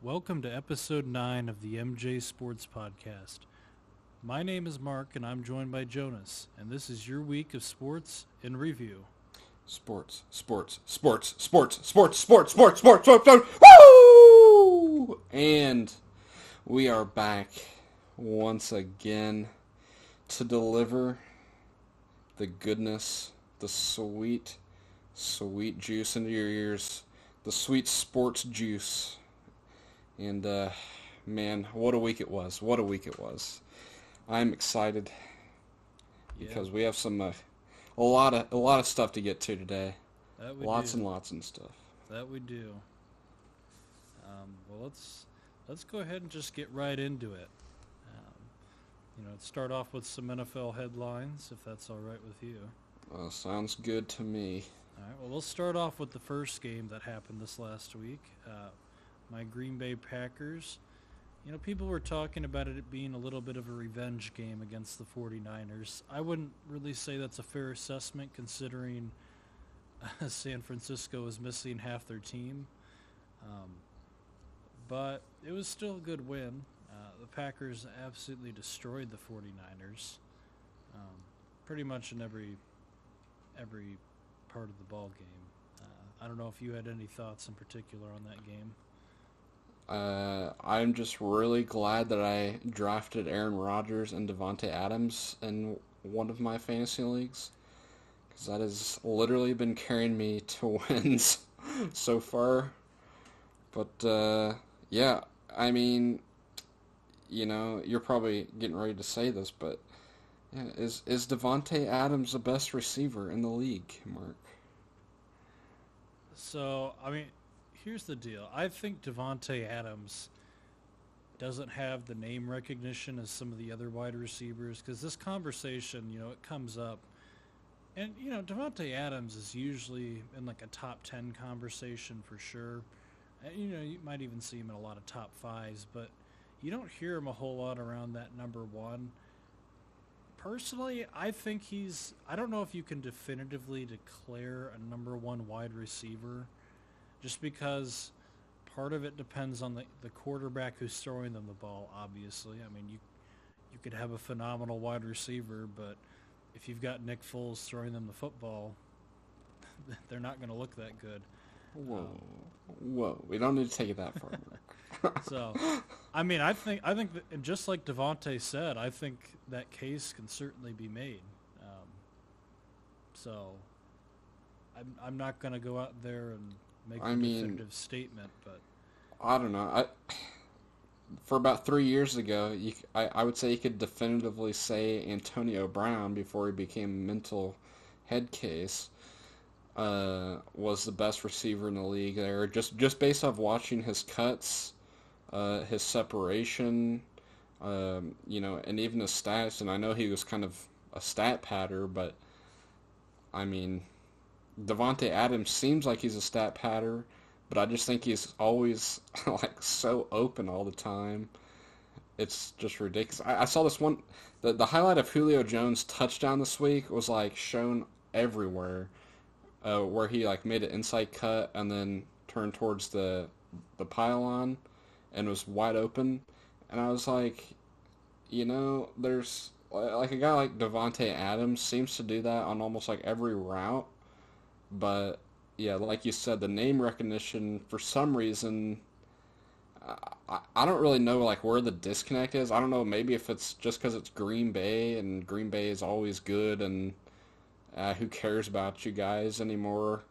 Welcome to episode 9 of the MJ Sports Podcast. My name is Mark and I'm joined by Jonas, and this is your week of sports in review. Sports, sports, sports, sports, sports, sports, sports, sports, sports, sports, woo! And we are back once again to deliver the goodness, the sweet, sweet juice into your ears, the sweet sports juice. And uh, man, what a week it was! What a week it was! I'm excited Yeah, because we have some uh, a lot of a lot of stuff to get to today. that we Lots do. and lots and stuff. That we do. Um, well, let's let's go ahead and just get right into it. Um, you know, start off with some NFL headlines, if that's all right with you. Uh, sounds good to me. All right. Well, we'll start off with the first game that happened this last week. Uh, my Green Bay Packers. You know, people were talking about it being a little bit of a revenge game against the 49ers. I wouldn't really say that's a fair assessment considering uh, San Francisco is missing half their team. Um, but it was still a good win. Uh, the Packers absolutely destroyed the 49ers. Um, pretty much in every every part of the ball game. Uh, I don't know if you had any thoughts in particular on that game. Uh, I'm just really glad that I drafted Aaron Rodgers and Davante Adams in one of my fantasy leagues, because that has literally been carrying me to wins so far. But uh, yeah, I mean, you know, you're probably getting ready to say this, but yeah, is is Davante Adams the best receiver in the league, Mark? So, I mean, here's the deal. I think Davante Adams doesn't have the name recognition as some of the other wide receivers because this conversation, you know, it comes up. And, you know, Davante Adams is usually in like a top 10 conversation for sure. And, you know, you might even see him in a lot of top fives, but you don't hear him a whole lot around that number one. Personally, I think he's. I don't know if you can definitively declare a number one wide receiver, just because part of it depends on the, the quarterback who's throwing them the ball. Obviously, I mean you you could have a phenomenal wide receiver, but if you've got Nick Foles throwing them the football, they're not going to look that good. Whoa, whoa! We don't need to take it that far. So, I mean, I think I think that, and just like Devonte said, I think that case can certainly be made. Um, so, I'm I'm not going to go out there and make I a mean- definitive statement, but I don't know. I for about three years ago, you, I, I would say you could definitively say Antonio Brown before he became a mental head case uh, was the best receiver in the league there. Just just based off watching his cuts, uh, his separation, um, you know, and even his stats. And I know he was kind of a stat padder, but I mean, Davante Adams seems like he's a stat padder but I just think he's always like so open all the time. It's just ridiculous. I, I saw this one, the the highlight of Julio Jones' touchdown this week was like shown everywhere, uh, where he like made an inside cut and then turned towards the the pylon, and was wide open, and I was like, you know, there's like a guy like Davante Adams seems to do that on almost like every route, but yeah, like you said, the name recognition for some reason, I, I- don't really know like where the disconnect is. I don't know, maybe if it's just because it's Green Bay and Green Bay is always good and uh, who cares about you guys anymore.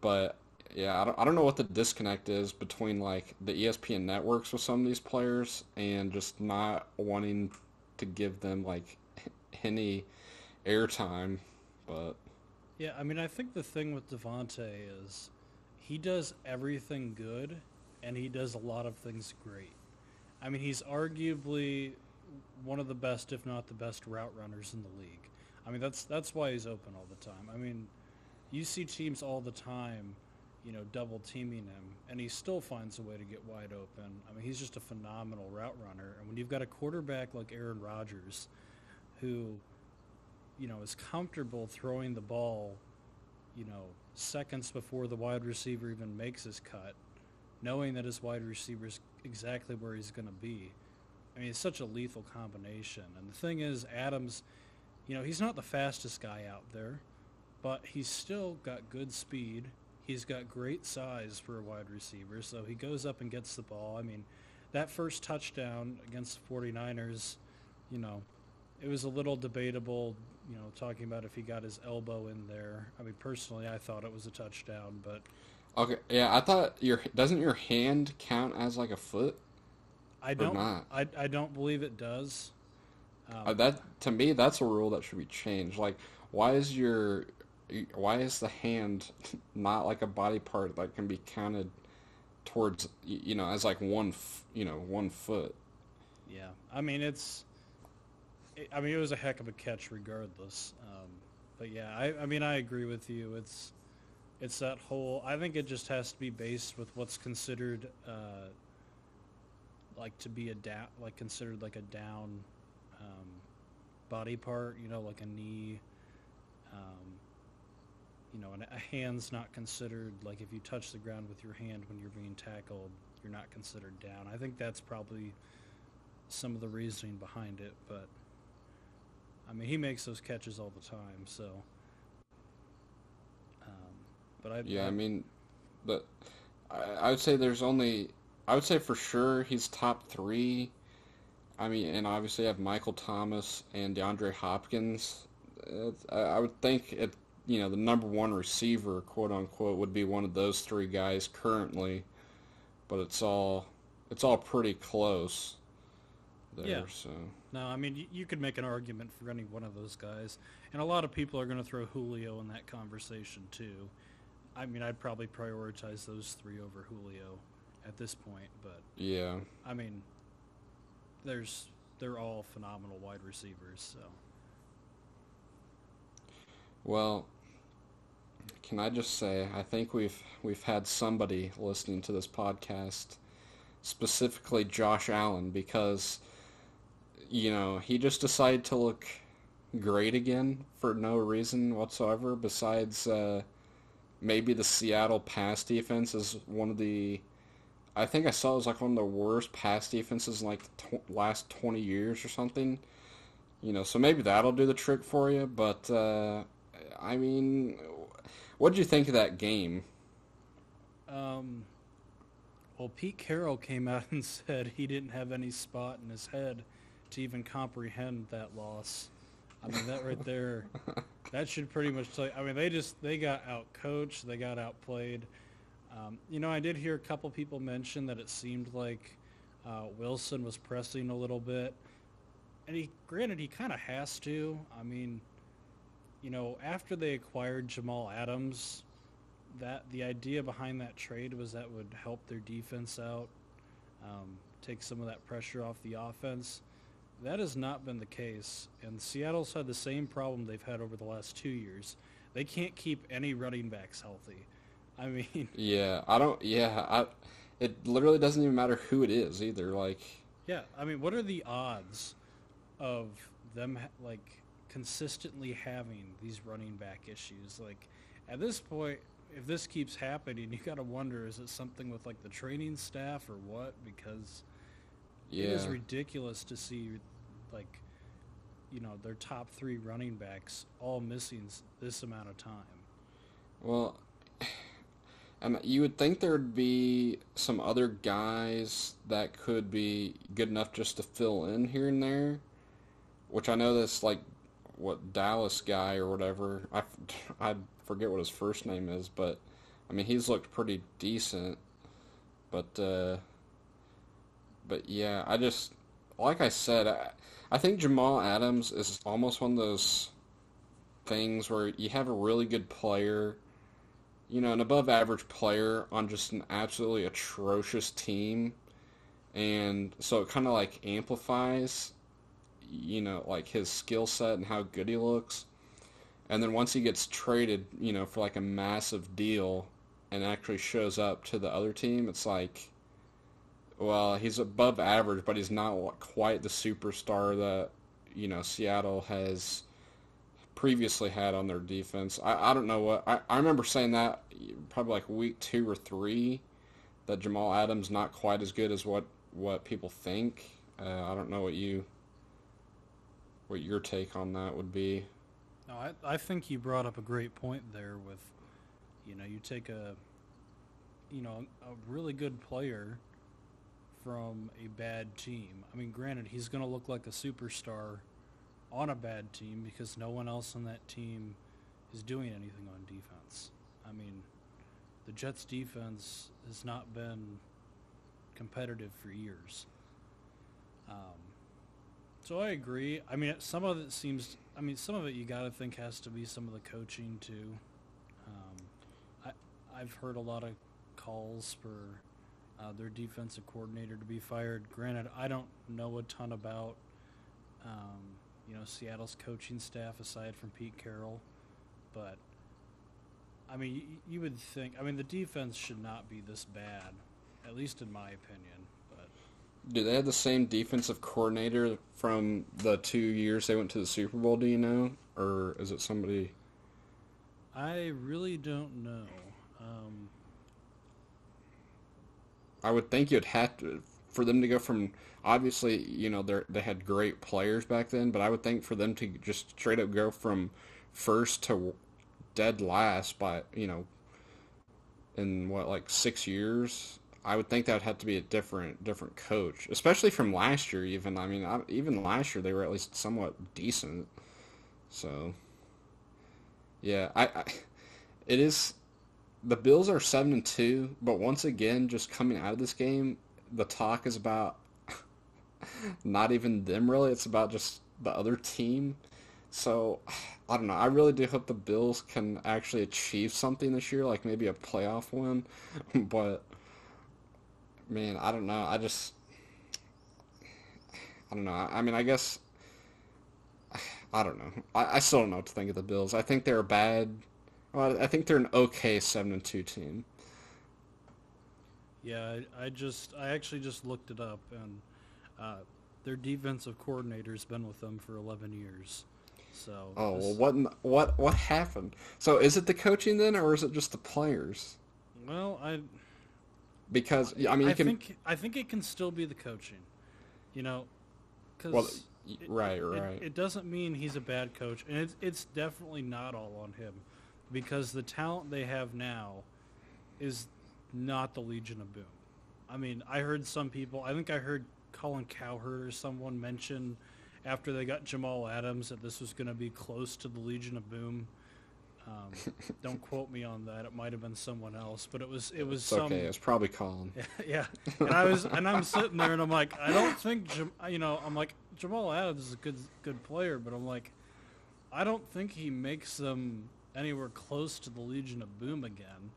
But yeah, I don't, I don't know what the disconnect is between like the ESPN networks with some of these players and just not wanting to give them like any airtime. But yeah, I mean, I think the thing with Davante is he does everything good, and he does a lot of things great. I mean, he's arguably one of the best, if not the best, route runners in the league. I mean, that's that's why he's open all the time. I mean, you see teams all the time, you know, double teaming him, and he still finds a way to get wide open. I mean, he's just a phenomenal route runner. And when you've got a quarterback like Aaron Rodgers, who, you know, is comfortable throwing the ball, you know, seconds before the wide receiver even makes his cut, knowing that his wide receiver is exactly where he's going to be. I mean, it's such a lethal combination. And the thing is, Adams, you know, he's not the fastest guy out there, but he's still got good speed. He's got great size for a wide receiver, so he goes up and gets the ball. I mean, that first touchdown against the 49ers, you know, it was a little debatable, you know, talking about if he got his elbow in there. I mean, personally, I thought it was a touchdown, but Okay, yeah, I thought your doesn't your hand count as like a foot? I don't. I, I don't believe it does. Um, uh, that to me, that's a rule that should be changed. Like, why is your why is the hand not like a body part that can be counted towards you know as like one you know one foot? Yeah, I mean it's. I mean it was a heck of a catch regardless. Um, but yeah, I, I mean I agree with you. It's it's that whole. I think it just has to be based with what's considered, uh, like to be a down, like considered like a down um, body part. You know, like a knee. Um, you know, and a hand's not considered like if you touch the ground with your hand when you're being tackled, you're not considered down. I think that's probably some of the reasoning behind it, but I mean, he makes those catches all the time, so um, but I yeah, I, I mean, but I, I would say there's only I would say for sure he's top three. I mean, and obviously I have Michael Thomas and DeAndre Hopkins. I, I would think it, you know, the number one receiver, quote unquote, would be one of those three guys currently, but it's all it's all pretty close there. Yeah. So no, I mean you, you could make an argument for any one of those guys, and a lot of people are going to throw Julio in that conversation too. I mean, I'd probably prioritize those three over Julio at this point, but yeah, I mean, there's they're all phenomenal wide receivers. So, well, can I just say I think we've we've had somebody listening to this podcast, specifically Josh Allen, because you know he just decided to look great again for no reason whatsoever besides. Uh, maybe the Seattle pass defense is one of the. I think I saw it was like one of the worst pass defenses in like the tw- last 20 years or something. You know, so maybe that'll do the trick for you. But, uh, I mean, what did you think of that game? Um, well, Pete Carroll came out and said he didn't have any spot in his head to even comprehend that loss. I mean, that right there, that should pretty much tell you. I mean, they just they got out coached, they got outplayed. Um, you know, I did hear a couple people mention that it seemed like uh, Wilson was pressing a little bit, and he granted he kind of has to. I mean, you know, after they acquired Jamal Adams, that the idea behind that trade was that would help their defense out, um, take some of that pressure off the offense. That has not been the case, and Seattle's had the same problem they've had over the last two years. They can't keep any running backs healthy. I mean, yeah, I don't. Yeah, I. It literally doesn't even matter who it is either. Like, yeah, I mean, what are the odds of them like consistently having these running back issues? Like, at this point, if this keeps happening, you got to wonder: is it something with like the training staff or what? Because yeah. it is ridiculous to see like you know their top three running backs all missing this amount of time. Well, you would think there'd be some other guys that could be good enough just to fill in here and there, which I know this like what Dallas guy or whatever. I I forget what his first name is, but I mean he's looked pretty decent, but uh, but yeah, I just like I said, I, I think Jamal Adams is almost one of those things where you have a really good player, you know, an above average player on just an absolutely atrocious team. And so it kind of like amplifies, you know, like his skill set and how good he looks. And then once he gets traded, you know, for like a massive deal and actually shows up to the other team, it's like, well, he's above average, but he's not quite the superstar that you know Seattle has previously had on their defense. I, I don't know what I, I remember saying that probably like week two or three that Jamal Adams not quite as good as what what people think. Uh, I don't know what you what your take on that would be. No, I, I think you brought up a great point there with, you know, you take a, you know, a really good player from a bad team. I mean, granted, he's going to look like a superstar on a bad team because no one else on that team is doing anything on defense. I mean, the Jets defense has not been competitive for years. Um, so I agree. I mean, some of it seems. I mean, some of it you got to think has to be some of the coaching too. Um, I I've heard a lot of calls for uh, their defensive coordinator to be fired. Granted, I don't know a ton about um, you know Seattle's coaching staff aside from Pete Carroll, but I mean, you, you would think. I mean, the defense should not be this bad, at least in my opinion. But Do they have the same defensive coordinator from the two years they went to the Super Bowl? Do you know, or is it somebody? I really don't know. Um, I would think you'd have to for them to go from obviously you know they they had great players back then, but I would think for them to just straight up go from first to dead last by you know in what like six years. I would think that would have to be a different different coach, especially from last year. Even I mean, I, even last year they were at least somewhat decent. So, yeah, I, I it is the Bills are seven and two, but once again, just coming out of this game, the talk is about not even them really. It's about just the other team. So I don't know. I really do hope the Bills can actually achieve something this year, like maybe a playoff win. but man, I don't know. I just I don't know. I, mean, I guess I don't know. I, I still don't know what to think of the Bills. I think they're a bad. Well, I think they're an okay seven and two team. yeah, I, I just I actually just looked it up, and uh, their defensive coordinator's been with them for 11 years. So Oh this- well, what in- what what happened? So is it the coaching then, or is it just the players? well, I Because I mean, you I can think I think it can still be the coaching, you know, because well, right, right. It, it doesn't mean he's a bad coach, and it's it's definitely not all on him, because the talent they have now is not the Legion of Boom. I mean, I heard some people. I think I heard Colin Cowherd or someone mention after they got Jamal Adams that this was going to be close to the Legion of Boom. Um, don't quote me on that. It might have been someone else, but it was it was it's some okay. It's probably Colin. yeah, and I was, and I'm sitting there, and I'm like, I don't think, Jam- you know, I'm like, Jamal Adams is a good, good player, but I'm like, I don't think he makes them anywhere close to the Legion of Boom again.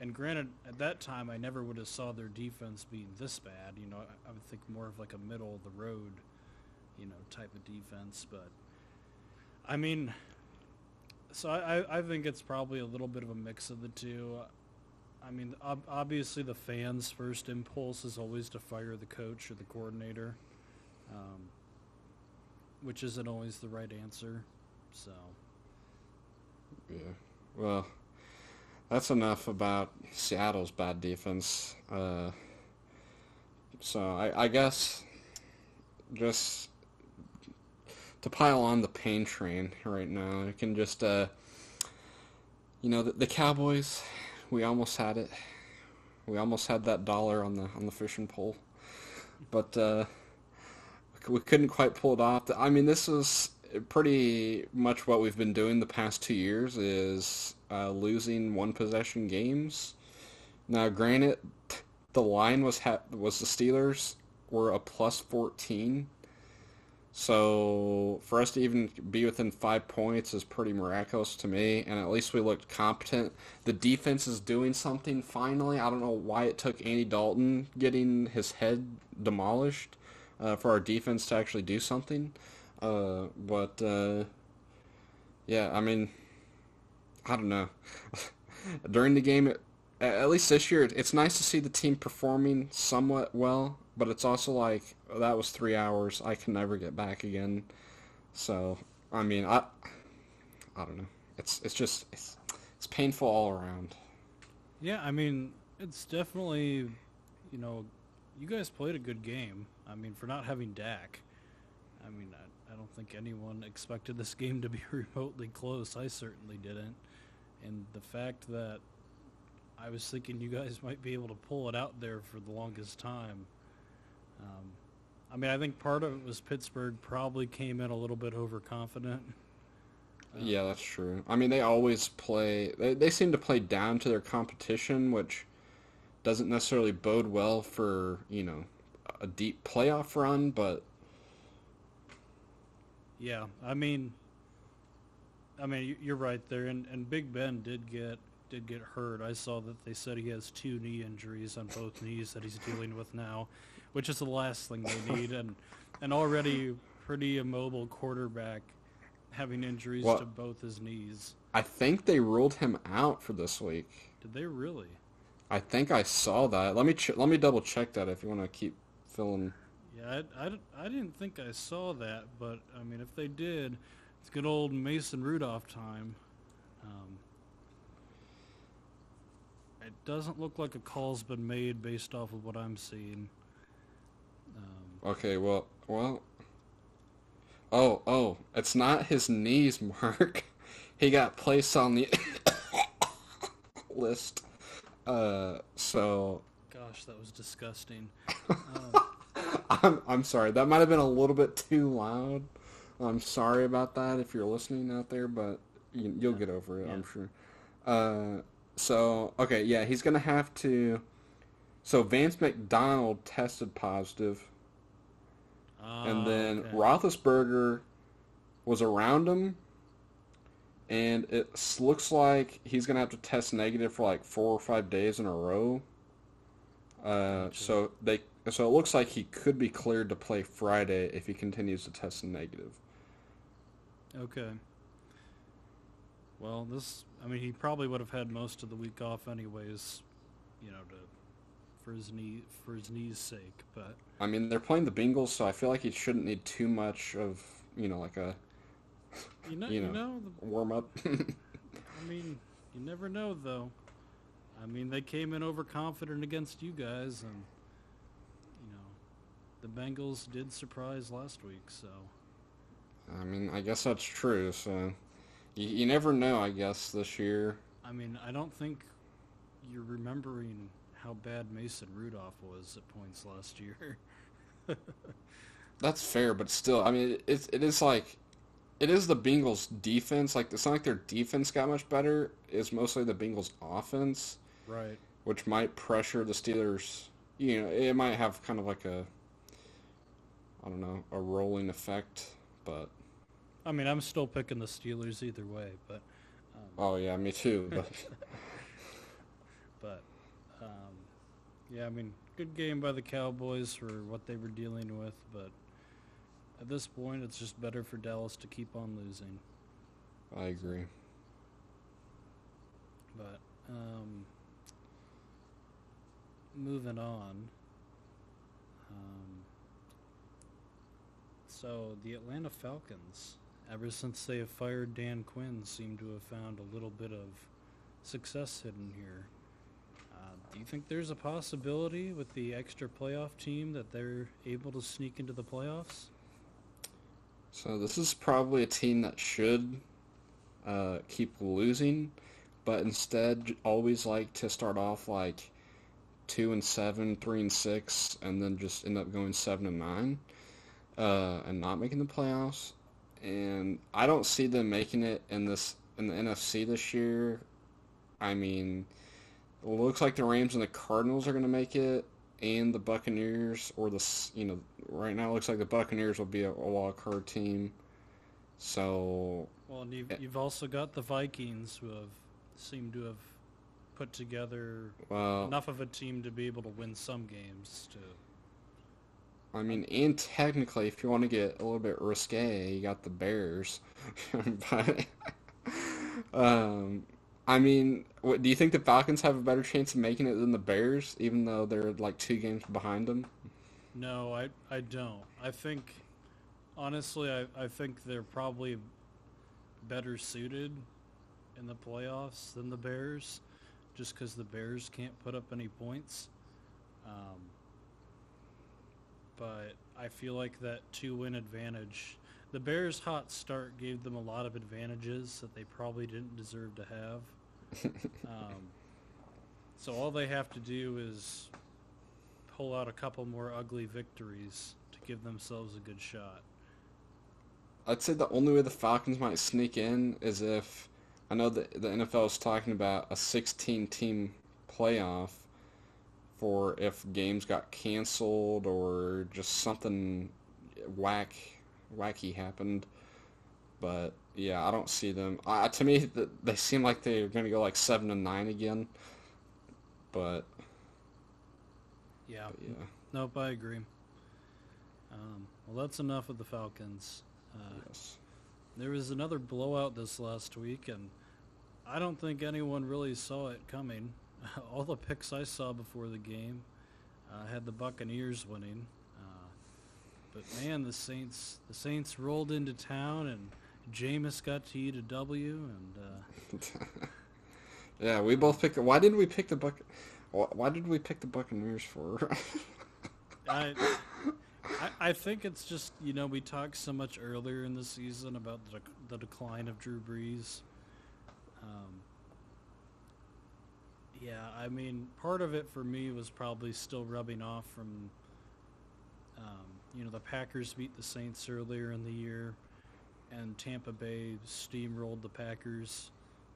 And granted, at that time, I never would have saw their defense being this bad. You know, I, would think more of like a middle of the road, you know, type of defense. But I mean, so I, I, think it's probably a little bit of a mix of the two. I mean, ob- obviously the fans' first impulse is always to fire the coach or the coordinator, um, which isn't always the right answer. So, Yeah. Well, that's enough about Seattle's bad defense. Uh, so I, I guess just to pile on the pain train right now, I can just, uh, you know, the, the Cowboys, we almost had it. We almost had that dollar on the on the fishing pole, but uh, we couldn't quite pull it off. I mean, this is pretty much what we've been doing the past two years is uh, losing one possession games. Now, granted, the line was ha- was the Steelers were a plus fourteen, so for us to even be within five points is pretty miraculous to me. And at least we looked competent. The defense is doing something finally. I don't know why it took Andy Dalton getting his head demolished uh, for our defense to actually do something. Uh, but uh, yeah, I mean, I don't know. During the game, it, at least this year, it's nice to see the team performing somewhat well. But it's also like that was three hours. I can never get back again. So I mean, I I don't know. It's it's just it's it's painful all around. yeah, I mean, it's definitely you know, you guys played a good game. I mean, for not having Dak, I mean, I, don't think anyone expected this game to be remotely close. I certainly didn't. And the fact that I was thinking you guys might be able to pull it out there for the longest time. Um, I mean, I think part of it was Pittsburgh probably came in a little bit overconfident. Um, Yeah, that's true. I mean, they always play. They, they seem to play down to their competition, which doesn't necessarily bode well for you know a deep playoff run. But Yeah, I mean, I mean, you- you're right there, and, and Big Ben did get did get hurt. I saw that they said he has two knee injuries on both knees that he's dealing with now, which is the last thing they need, and an already pretty immobile quarterback having injuries Well- to both his knees. I think they ruled him out for this week. Did they really? I think I saw that. Let me ch- let me double check that if you want to keep filling. Yeah, I, I, I didn't think I saw that, but I mean, if they did, it's good old Mason Rudolph time. Um, it doesn't look like a call's been made based off of what I'm seeing. Um, Okay, well, well. Oh, oh, it's not his knees, Mark. He got placed on the list. Uh, so gosh, that was disgusting. Um, I'm I'm sorry. That might have been a little bit too loud. I'm sorry about that if you're listening out there, but you, you'll get over it, I'm sure. Uh, so okay, yeah, he's gonna have to. So Vance McDonald tested positive, and ah, then okay. Roethlisberger was around him, and it looks like he's gonna have to test negative for like four or five days in a row. Uh, so they so it looks like he could be cleared to play Friday if he continues to test negative. Okay. Well, this, I mean, he probably would have had most of the week off anyways, you know, to for his knee for his knees' sake. But I mean, they're playing the Bengals, so I feel like he shouldn't need too much of you know like a you know, You you know. know, the, warm up. I mean, you never know though. I mean, they came in overconfident against you guys, and know, the Bengals did surprise last week. So I mean, I guess that's true. So you, you never know. I guess this year. I mean, I don't think you're remembering how bad Mason Rudolph was at points last year. That's fair, but still, I mean, it, it is like, it is the Bengals' defense. Like, it's not like their defense got much better. It's mostly the Bengals' offense, right. which might pressure the Steelers. You know, it might have kind of like a, I don't know, a rolling effect. But I mean, I'm still picking the Steelers either way, but um, oh yeah, me too. But but um, yeah, I mean, good game by the Cowboys for what they were dealing with, but at this point, it's just better for Dallas to keep on losing. I agree. But um, moving on. So the Atlanta Falcons, ever since they have fired Dan Quinn, seem to have found a little bit of success hidden here. Uh, do you think there's a possibility with the extra playoff team that they're able to sneak into the playoffs? So this is probably a team that should uh, keep losing, but instead always like to start off like two and seven, three and six, and then just end up going seven and nine, uh, and not making the playoffs. And I don't see them making it in this in the NFC this year. I mean, it looks like the Rams and the Cardinals are going to make it, and the Buccaneers, or the you know right now it looks like the Buccaneers will be a, a wild card team. So Well, and you've, you've also got the Vikings who have seemed to have put together well, enough of a team to be able to win some games to I mean, and technically, if you want to get a little bit risque, you got the Bears. but um, I mean, what, do you think the Falcons have a better chance of making it than the Bears, even though they're like two games behind them? No, I I don't. I think honestly, I I think they're probably better suited in the playoffs than the Bears, just because the Bears can't put up any points. Um, but I feel like that two-win advantage, the Bears' hot start gave them a lot of advantages that they probably didn't deserve to have. um, so all they have to do is pull out a couple more ugly victories to give themselves a good shot. I'd say the only way the Falcons might sneak in is if I know that the NFL is talking about a 16 team playoff for if games got canceled or just something whack wacky happened. But yeah, I don't see them. Uh, to me, they seem like they're going to go like seven and nine again. But yeah, but yeah. Nope, I agree. Um, well, that's enough of the Falcons. Uh, yes. There was another blowout this last week, and I don't think anyone really saw it coming. All the picks I saw before the game uh, had the Buccaneers winning, uh, but man, the Saints the Saints rolled into town, and Jameis got to eat a W, and uh, yeah, we both picked. Why didn't we pick the Buc? Why did we pick the Buccaneers for? I, I, I think it's just you know we talked so much earlier in the season about the, the decline of Drew Brees. Um, yeah, I mean, part of it for me was probably still rubbing off from, um, you know, the Packers beat the Saints earlier in the year, and Tampa Bay steamrolled the Packers.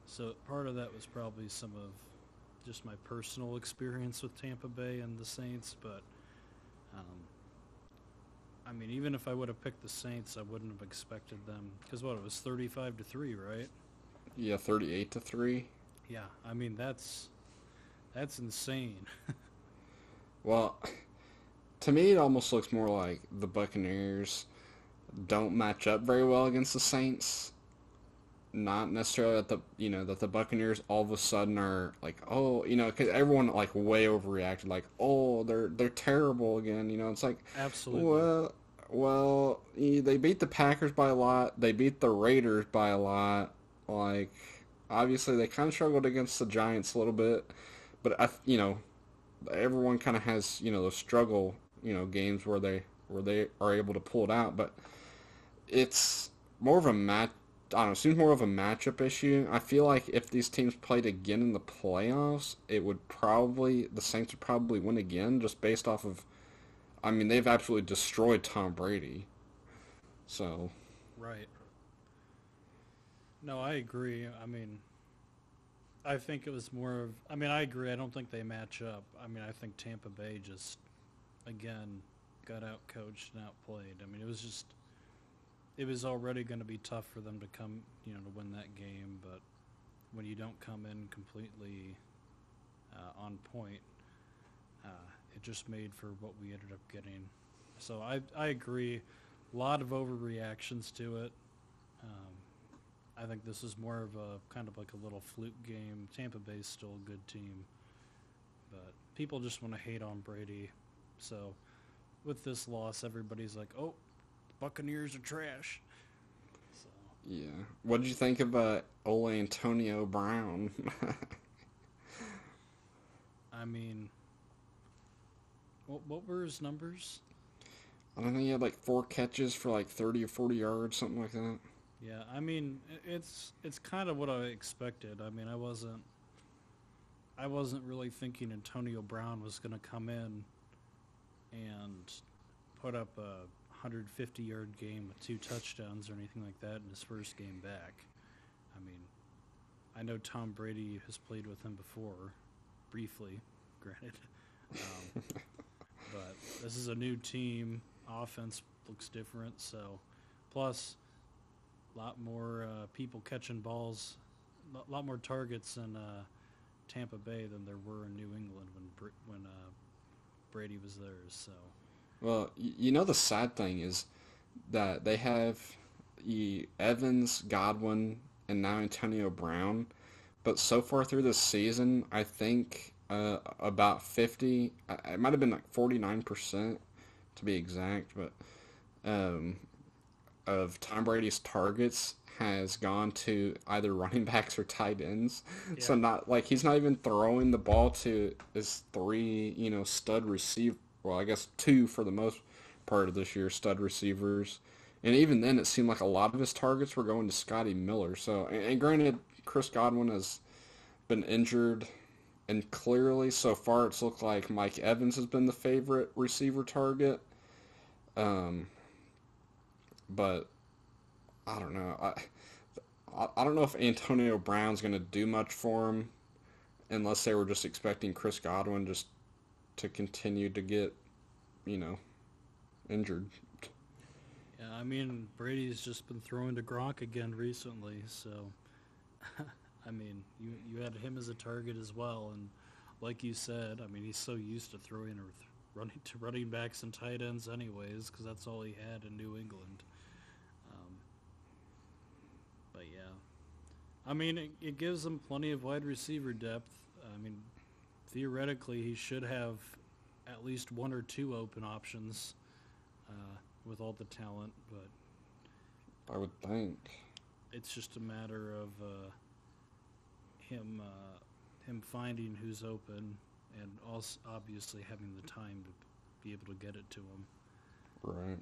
So part of that was probably some of just my personal experience with Tampa Bay and the Saints, but um, I mean, even if I would have picked the Saints, I wouldn't have expected them because what it was thirty-five to three, right? Yeah, thirty-eight to three. Yeah, I mean that's that's insane. well, to me, it almost looks more like the Buccaneers don't match up very well against the Saints. Not necessarily that the you know that the Buccaneers all of a sudden are like oh you know because everyone like way overreacted like oh they're they're terrible again you know? It's like absolutely. well well they beat the Packers by a lot. They beat the Raiders by a lot. Like obviously they kind of struggled against the Giants a little bit but I, you know, everyone kind of has you know those struggle you know games where they where they are able to pull it out, but it's more of a match. I don't know, seems more of a matchup issue. I feel like if these teams played again in the playoffs, it would probably the Saints would probably win again just based off of. I mean, they've absolutely destroyed Tom Brady. So. Right. No, I agree. I mean, I think it was more of. I mean, I agree. I don't think they match up. I mean, I think Tampa Bay just, again, got out coached and outplayed. I mean, it was just. It was already going to be tough for them to come, you know, to win that game. But when you don't come in completely uh, on point, uh, it just made for what we ended up getting. So I I agree. A lot of overreactions to it. Um, I think this is more of a kind of like a little fluke game. Tampa Bay's still a good team, but people just want to hate on Brady. So with this loss, everybody's like, "Oh, Buccaneers are trash." So. Yeah. What did you think of uh, Ole Antonio Brown? I mean, what what were his numbers? I don't know. He had like four catches for like thirty or forty yards, something like that. Yeah, I mean, it's it's kind of what I expected. I mean, I wasn't I wasn't really thinking Antonio Brown was going to come in and put up a 150 yard game with two touchdowns or anything like that in his first game back. I mean, I know Tom Brady has played with him before, briefly, granted. Um, but this is a new team. Offense looks different. So, plus, a lot more uh, people catching balls, a lot more targets in uh, Tampa Bay than there were in New England when when uh, Brady was there. So, well, you know the sad thing is that they have Evans, Godwin, and now Antonio Brown, but so far through the season, I think uh, about fifty. It might have been like forty nine percent to be exact, but um, of Tom Brady's targets has gone to either running backs or tight ends. So not like he's not even throwing the ball to his three, you know, stud receive. Well, I guess two for the most part of this year, stud receivers. And even then, it seemed like a lot of his targets were going to Scotty Miller. So, and, and granted, Chris Godwin has been injured, and clearly so far it's looked like Mike Evans has been the favorite receiver target. Um, but I don't know. I I, don't know if Antonio Brown's going to do much for him, unless they were just expecting Chris Godwin just to continue to get, you know, injured. Yeah, I mean Brady's just been throwing to Gronk again recently, so I mean you you had him as a target as well, and like you said, I mean he's so used to throwing or running to running backs and tight ends anyways, because that's all he had in New England. But yeah, I mean it, it gives him plenty of wide receiver depth. I mean theoretically he should have at least one or two open options. Uh, with all the talent, but I would think. it's just a matter of uh, him uh, him finding who's open and also obviously having the time to be able to get it to him. Right.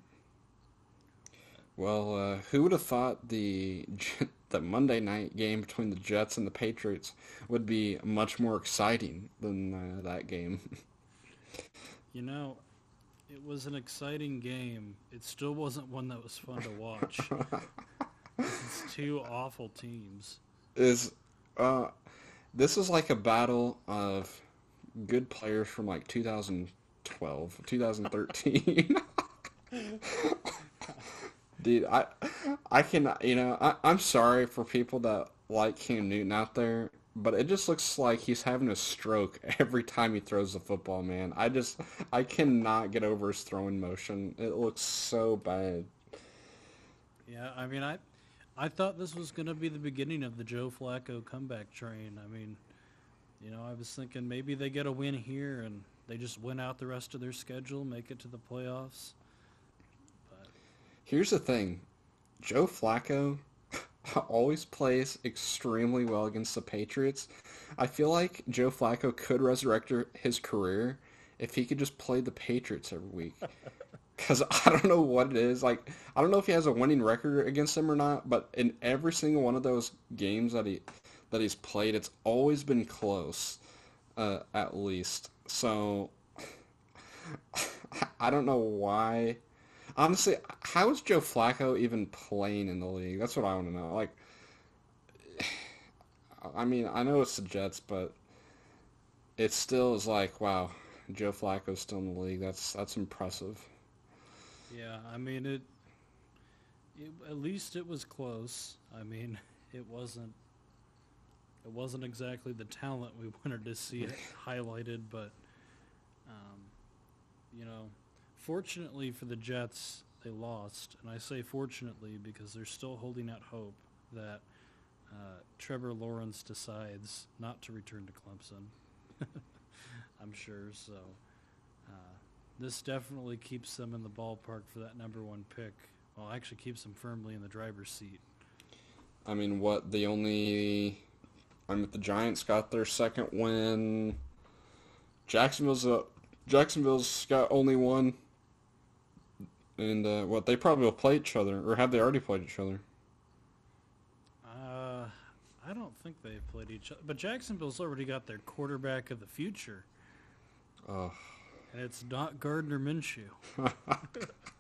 Well, uh, who would have thought the the Monday night game between the Jets and the Patriots would be much more exciting than uh, that game? You know, it was an exciting game. It still wasn't one that was fun to watch. it's two awful teams. Is uh, this is like a battle of good players from like 2012, 2013. Dude, I I can you know I, I'm sorry for people that like Cam Newton out there, but it just looks like he's having a stroke every time he throws the football, man. I just I cannot get over his throwing motion. It looks so bad. Yeah, I mean, I, I thought this was going to be the beginning of the Joe Flacco comeback train. I mean, you know, I was thinking maybe they get a win here and they just win out the rest of their schedule, make it to the playoffs. Here's the thing, Joe Flacco always plays extremely well against the Patriots. I feel like Joe Flacco could resurrect his career if he could just play the Patriots every week. Because I don't know what it is. Like, I don't know if he has a winning record against them or not, but in every single one of those games that he that he's played, it's always been close, uh, at least. So, I don't know why. Honestly, how is Joe Flacco even playing in the league? That's what I want to know. Like, I mean, I know it's the Jets, but it still is like, wow, Joe Flacco's still in the league. That's that's impressive. yeah, I mean, it, it at least it was close. I mean, it wasn't. It wasn't exactly the talent we wanted to see it highlighted, but um, you know, fortunately for the Jets, they lost, and I say fortunately because they're still holding out hope that uh, Trevor Lawrence decides not to return to Clemson. I'm sure. So uh, this definitely keeps them in the ballpark for that number one pick. Well, actually keeps them firmly in the driver's seat. I mean, what the only I mean, the Giants got their second win. Jacksonville's uh, Jacksonville's got only one, and uh, what they probably will play each other, or have they already played each other? Uh, I don't think they've played each other, but Jacksonville's already got their quarterback of the future, Oh, and it's not Gardner Minshew.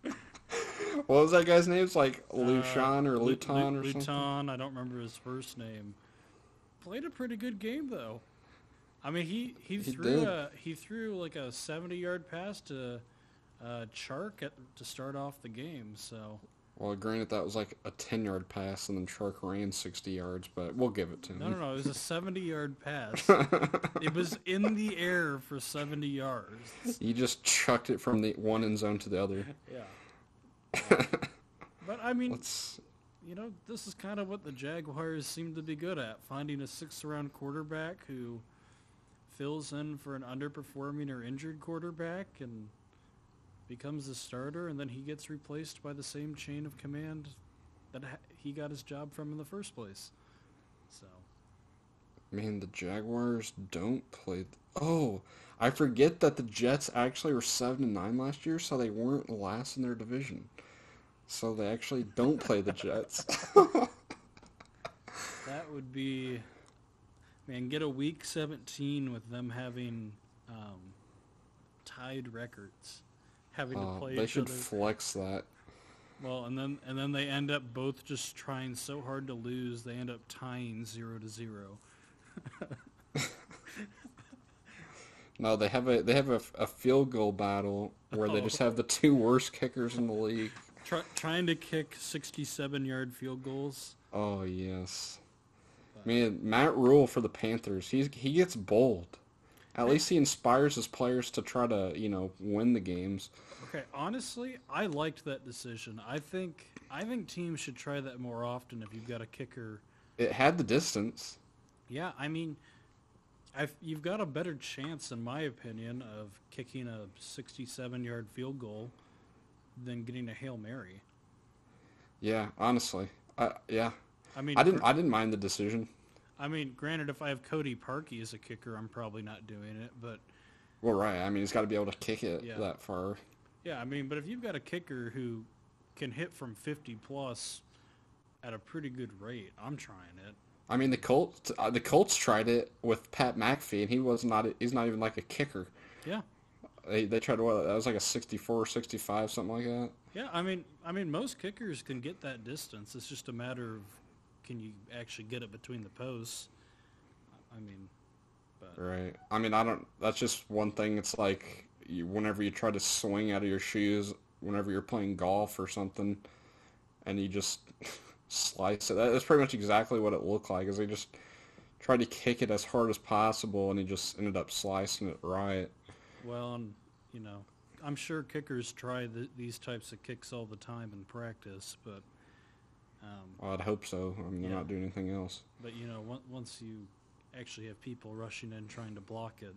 what was that guy's name? It's like Uh, Lucian or Lu- Lu- Luton or something. Luton, I don't remember his first name. Played a pretty good game though. I mean, he he, He threw did. a he threw like a seventy yard pass to uh, Chark at, to start off the game. So Well, granted, that was like a ten-yard pass, and then Chark ran sixty yards, but we'll give it to him. no, no, no, it was a seventy yard pass. it was in the air for seventy yards. He just chucked it from the one end zone to the other. Yeah. But I mean, Let's. you know, this is kind of what the Jaguars seem to be good at finding a sixth round quarterback who fills in for an underperforming or injured quarterback and becomes the starter, and then he gets replaced by the same chain of command that he got his job from in the first place. So, Man, the Jaguars don't play. th- oh, I forget that the Jets actually were seven and nine last year, so they weren't last in their division. So they actually don't play the Jets. that would be, man, get a week 17 with them having um, tied records, having to Uh, play they should other. flex that. Well, and then and then they end up both just trying so hard to lose, they end up tying zero to zero. No, they have a they have a, a field goal battle where they Oh. just have the two worst kickers in the league. Try, trying to kick 67 yard field goals. Oh yes, man, Matt Rhule for the Panthers. He's he gets bold. At least he inspires his players to try to you know win the games. Okay, honestly, I liked that decision. I think I think teams should try that more often if you've got a kicker. It had the distance. Yeah, I mean, I've, you've got a better chance, in my opinion, of kicking a 67 yard field goal than getting a hail mary. Yeah, honestly, I yeah, I mean, I didn't gr- I didn't mind the decision. I mean, granted, if I have Cody Parkey as a kicker, I'm probably not doing it. But Well, right. I mean, he's got to be able to kick it Yeah. that far. yeah, I mean, but if you've got a kicker who can hit from 50 plus at a pretty good rate, I'm trying it. I mean, the Colts uh, the Colts tried it with Pat McAfee, and he was not he's not even like a kicker. Yeah. They they tried what that was like a 64, 65, something like that. Yeah, I mean, I mean, most kickers can get that distance. It's just a matter of can you actually get it between the posts. I mean, but Right. I mean, I don't. That's just one thing. It's like you, whenever you try to swing out of your shoes, whenever you're playing golf or something, and you just slice it. That's pretty much exactly what it looked like. Is they just tried to kick it as hard as possible, and he just ended up slicing it right. well, and you know, I'm sure kickers try th these types of kicks all the time in practice, but um, Well, I'd hope so. I mean, they're Yeah. not doing anything else. but you know, on- once you actually have people rushing in trying to block it,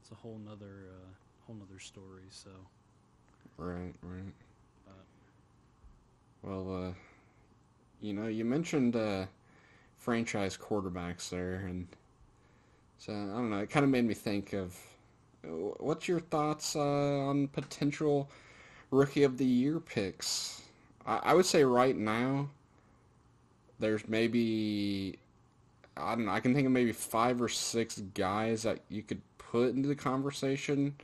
it's a whole nother uh, whole nother story. So, Right. Right. but Well, uh, you know, you mentioned uh, franchise quarterbacks there, and so I don't know. It kind of made me think of what's your thoughts uh, on potential rookie of the year picks? I, I would say right now, there's maybe I don't know. I can think of maybe five or six guys that you could put into the conversation.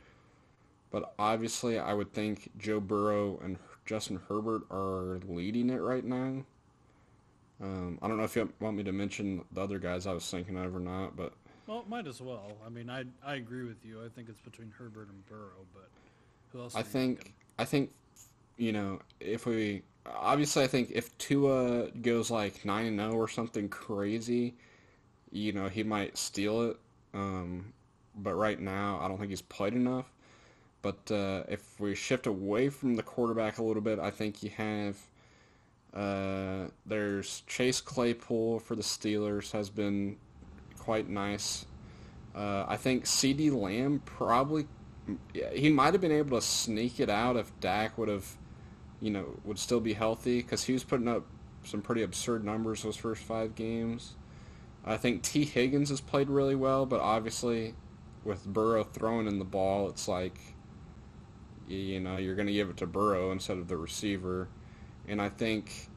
But obviously, I would think Joe Burrow and Justin Herbert are leading it right now. Um, I don't know if you want me to mention the other guys I was thinking of or not, but well, might as well. I mean, I I agree with you. I think it's between Herbert and Burrow, but who else? I think thinking? I think you know if we obviously I think if Tua goes like nine and zero or something crazy, you know he might steal it. Um, but right now I don't think he's played enough. But uh, if we shift away from the quarterback a little bit, I think you have uh, there's Chase Claypool for the Steelers has been quite nice. Uh, I think CeeDee Lamb probably he might have been able to sneak it out if Dak would have, you know, would still be healthy because he was putting up some pretty absurd numbers those first five games. I think Tee Higgins has played really well, but obviously with Burrow throwing in the ball, it's like, you know, you're going to give it to Burrow instead of the receiver. And I think,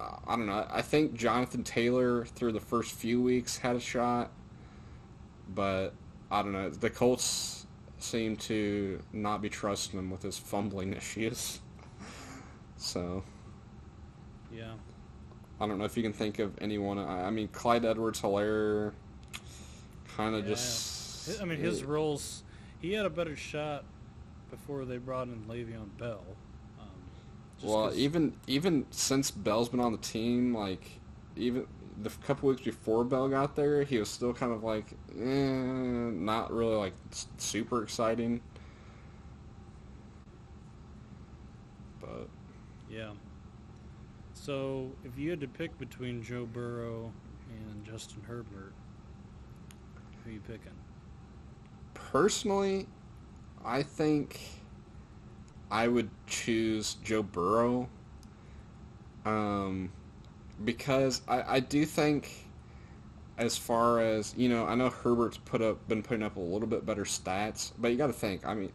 uh, I don't know, I think Jonathan Taylor through the first few weeks had a shot, but I don't know. The Colts seem to not be trusting him with his fumbling issues. So Yeah. I don't know if you can think of anyone. I, I mean, Clyde Edwards Helaire kind of Yeah. just. I mean, his roles. He had a better shot before they brought in Le'Veon Bell. Um, Well, 'cause- even even since Bell's been on the team, like even the couple weeks before Bell got there, he was still kind of like, eh, not really like super exciting. But yeah. So if you had to pick between Joe Burrow and Justin Herbert, who are you picking? personally, I think I would choose Joe Burrow. Um, because I, I do think as far as you know, I know Herbert's put up been putting up a little bit better stats, but you got to think. I mean,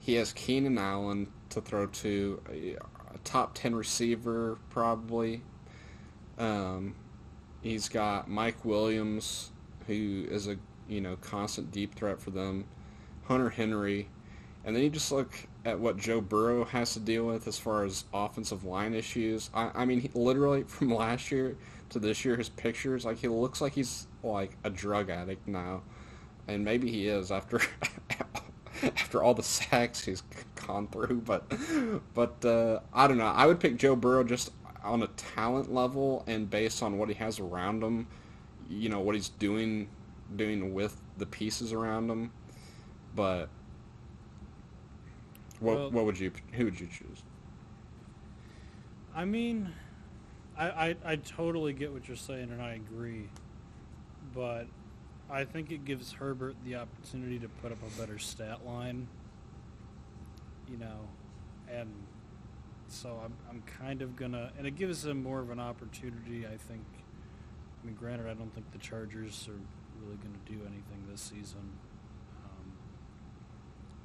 he has Keenan Allen to throw to, a, top ten receiver probably. Um, he's got Mike Williams, who is a you know constant deep threat for them. Hunter Henry, and then you just look at what Joe Burrow has to deal with as far as offensive line issues. I, I mean, he, literally from last year to this year, his pictures like he looks like he's like a drug addict now, and maybe he is after after all the sacks he's gone through. But but uh, I don't know. I would pick Joe Burrow just on a talent level and based on what he has around him. You know what he's doing doing with the pieces around him, but. What, Well- what would you who would you choose? I mean, I, I I totally get what you're saying, and I agree. But I think it gives Herbert the opportunity to put up a better stat line. You know, and so I'm I'm kind of gonna, and it gives him more of an opportunity. I think. I mean, granted, I don't think the Chargers are really going to do anything this season. Um,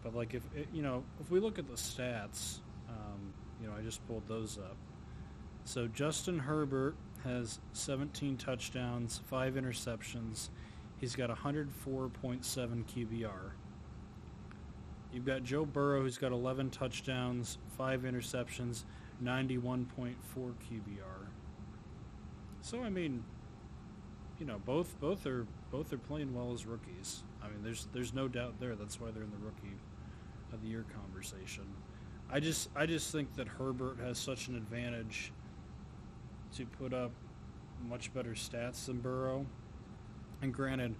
but like if it, you know, if we look at the stats, um, you know, I just pulled those up. So Justin Herbert has 17 touchdowns, five interceptions. He's got 104.7 QBR. You've got Joe Burrow, who's got 11 touchdowns, five interceptions, 91.4 QBR. So I mean, you know, both both are both are playing well as rookies. I mean, there's there's no doubt there. That's why they're in the rookie of the year conversation. I just I just think that Herbert has such an advantage to put up much better stats than Burrow. And granted,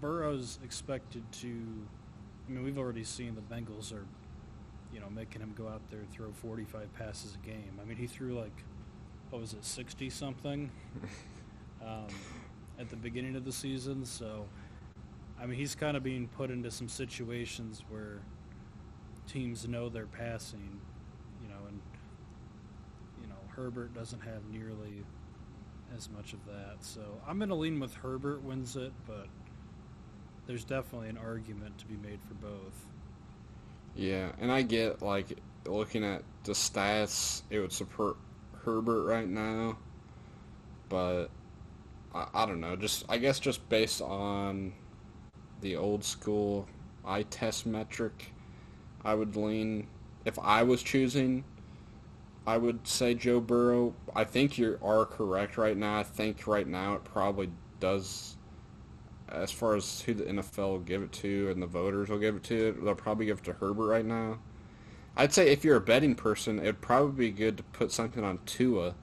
Burrow's expected to. I mean, we've already seen the Bengals are, you know, making him go out there and throw 45 passes a game. I mean, he threw like, what was it, 60 something, um, at the beginning of the season. So, I mean, he's kind of being put into some situations where teams know they're passing, you know, and you know Herbert doesn't have nearly as much of that. So I'm going to lean with Herbert wins it, but there's definitely an argument to be made for both. Yeah, and I get like looking at the stats, it would support Herbert right now, but I, I don't know. Just I guess just based on the old school eye test metric, I would lean. If I was choosing, I would say Joe Burrow. I think you are correct right now. I think right now it probably does. As far as who the NFL will give it to and the voters will give it to, they'll probably give it to Herbert right now. I'd say if you're a betting person, it'd probably be good to put something on Tua.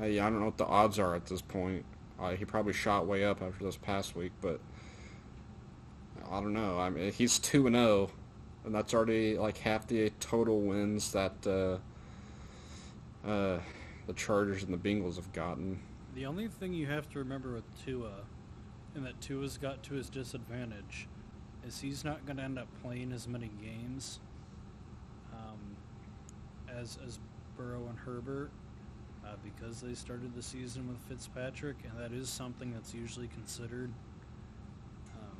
Yeah, I don't know what the odds are at this point. Uh, he probably shot way up after this past week, but I don't know. I mean, he's two and zero, and that's already like half the total wins that uh, uh, the Chargers and the Bengals have gotten. The only thing you have to remember with Tua, and that Tua's got to his disadvantage, is he's not going to end up playing as many games um, as as Burrow and Herbert uh, because they started the season with Fitzpatrick, and that is something that's usually considered. Um,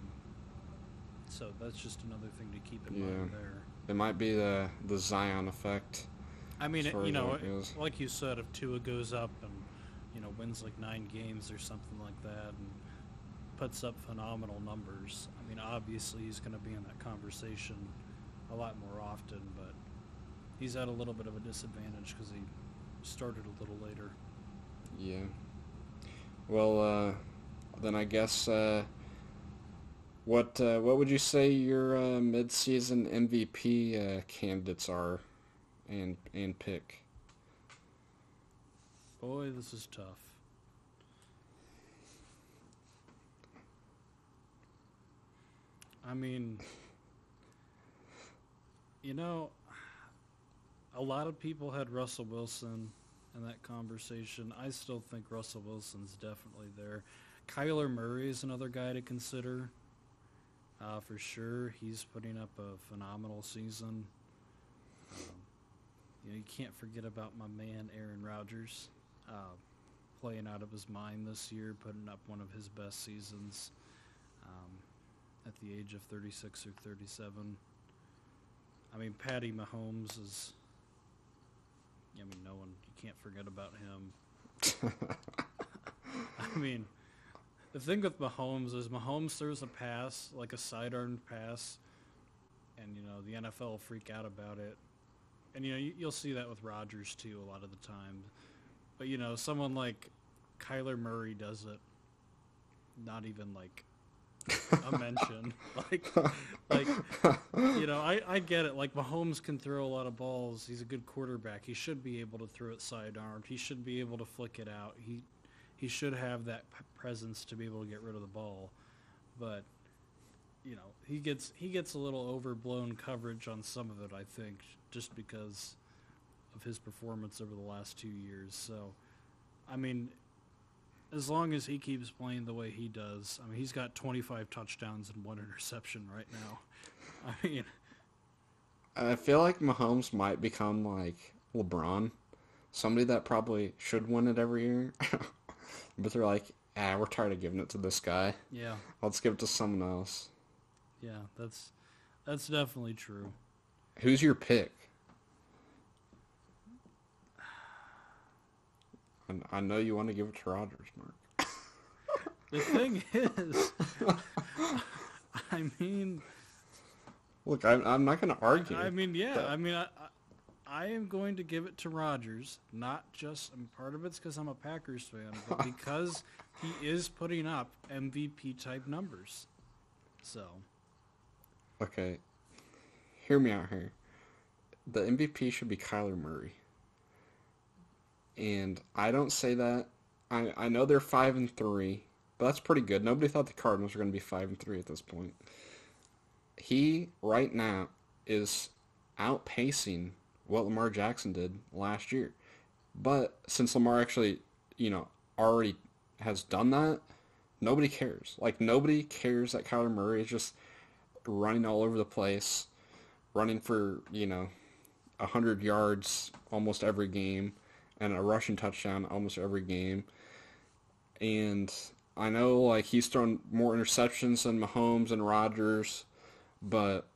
so that's just another thing to keep in mind Yeah. there. It might be the the Zion effect. I mean, it, you know, like you said, if Tua goes up and you know wins like nine games or something like that, and puts up phenomenal numbers, I mean, obviously he's going to be in that conversation a lot more often. But he's at a little bit of a disadvantage because he started a little later. Yeah. Well, uh, then I guess uh, what uh, what would you say your uh, mid-season MVP uh, candidates are, and and pick? Boy, this is tough. I mean, you know, a lot of people had Russell Wilson in that conversation. I still think Russell Wilson's definitely there. Kyler Murray is another guy to consider. Uh, for sure, he's putting up a phenomenal season. Um, know, you can't forget about my man Aaron Rodgers, uh, playing out of his mind this year, putting up one of his best seasons um, at the age of 36 or 37. I mean, Patty Mahomes is. I mean, no one. You can't forget about him. I mean, the thing with Mahomes is Mahomes throws a pass, like a sidearm pass, and you know the NFL will freak out about it. And you know you, you'll see that with Rodgers too a lot of the time. But you know someone like Kyler Murray does it. Not even like a mention. like, like you know, I, I get it. Like Mahomes can throw a lot of balls. He's a good quarterback. He should be able to throw it sidearmed. He should be able to flick it out. He he should have that p- presence to be able to get rid of the ball. But you know, he gets he gets a little overblown coverage on some of it. I think just because of his performance over the last two years. So, I mean, as long as he keeps playing the way he does, I mean, he's got 25 touchdowns and one interception right now. I mean, I feel like Mahomes might become like LeBron, somebody that probably should win it every year, but they're like, ah, we're tired of giving it to this guy. yeah, Let's give it to someone else. Yeah, that's that's definitely true. Who's your pick? And I know you want to give it to Rodgers, Mark. The thing is, I mean, Look, I'm, I'm not going to argue. I mean, yeah, that- I mean, I, I, am going to give it to Rodgers. Not just, part of it's because I'm a Packers fan, but because he is putting up MVP type numbers. So, Okay, hear me out here. The MVP should be Kyler Murray. And I don't say that. I, I know they're five and three, but that's pretty good. Nobody thought the Cardinals were going to be five and three at this point. He right now is outpacing what Lamar Jackson did last year. But since Lamar actually, you know, already has done that, nobody cares. Like nobody cares that Kyler Murray is just running all over the place, running for, you know, 100 yards almost every game and a rushing touchdown almost every game. And I know like he's thrown more interceptions than Mahomes and Rodgers, but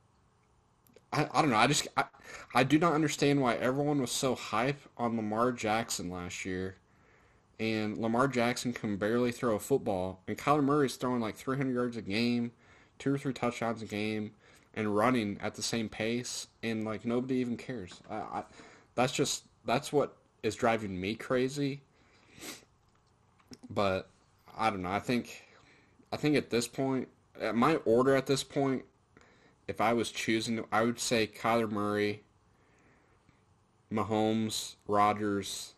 I, I don't know. I just I, I do not understand why everyone was so hype on Lamar Jackson last year. And Lamar Jackson can barely throw a football, and Kyler Murray's throwing like 300 yards a game, two or three touchdowns a game, and running at the same pace, and like nobody even cares. I, I, that's just that's what is driving me crazy. But I don't know. I think I think at this point, at my order at this point, if I was choosing, I would say Kyler Murray, Mahomes, Rodgers,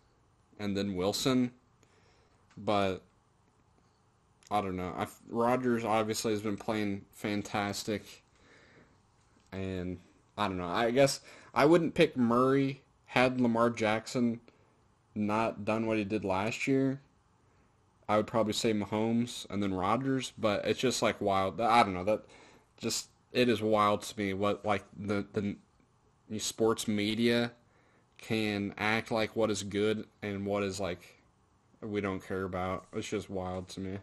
and then Wilson. But I don't know. I, Rodgers obviously has been playing fantastic, and I don't know. I guess I wouldn't pick Murray had Lamar Jackson not done what he did last year. I would probably say Mahomes and then Rodgers, but it's just like wild. I don't know that just it is wild to me what like the the sports media can act like what is good and what is like we don't care about. It's just wild to me.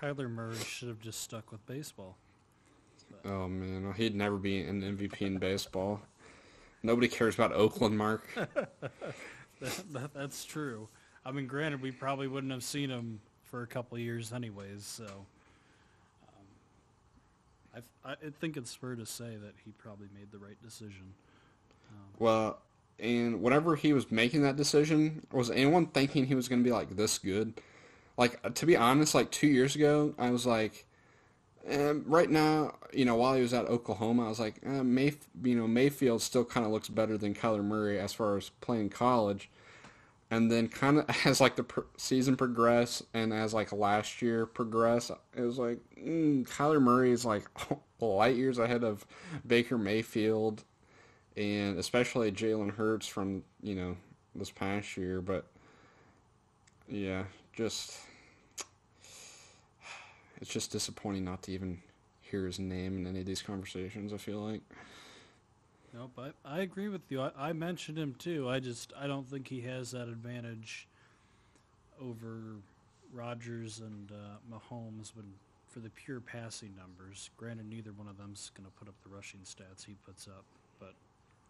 Kyler Murray should have just stuck with baseball. Oh man, he'd never be an MVP in baseball. Nobody cares about Oakland, Mark. That, that, that's true. I mean, granted, we probably wouldn't have seen him for a couple of years anyways, so. Um, I, I think it's fair to say that he probably made the right decision. Well, and whenever he was making that decision, was anyone thinking he was going to be like this good? Like to be honest, like two years ago, I was like, eh, right now, you know, while he was at Oklahoma, I was like, eh, you know, Mayfield still kind of looks better than Kyler Murray as far as playing college. And then kind of as like the season progressed and as like last year progressed, it was like mm, Kyler Murray is like light years ahead of Baker Mayfield and especially Jalen Hurts from you know this past year. But yeah, just it's just disappointing not to even hear his name in any of these conversations. I feel like Nope, I, I agree with you. I, I mentioned him too. I just I don't think he has that advantage over Rodgers and uh, Mahomes when for the pure passing numbers. Granted, neither one of them's going to put up the rushing stats he puts up, but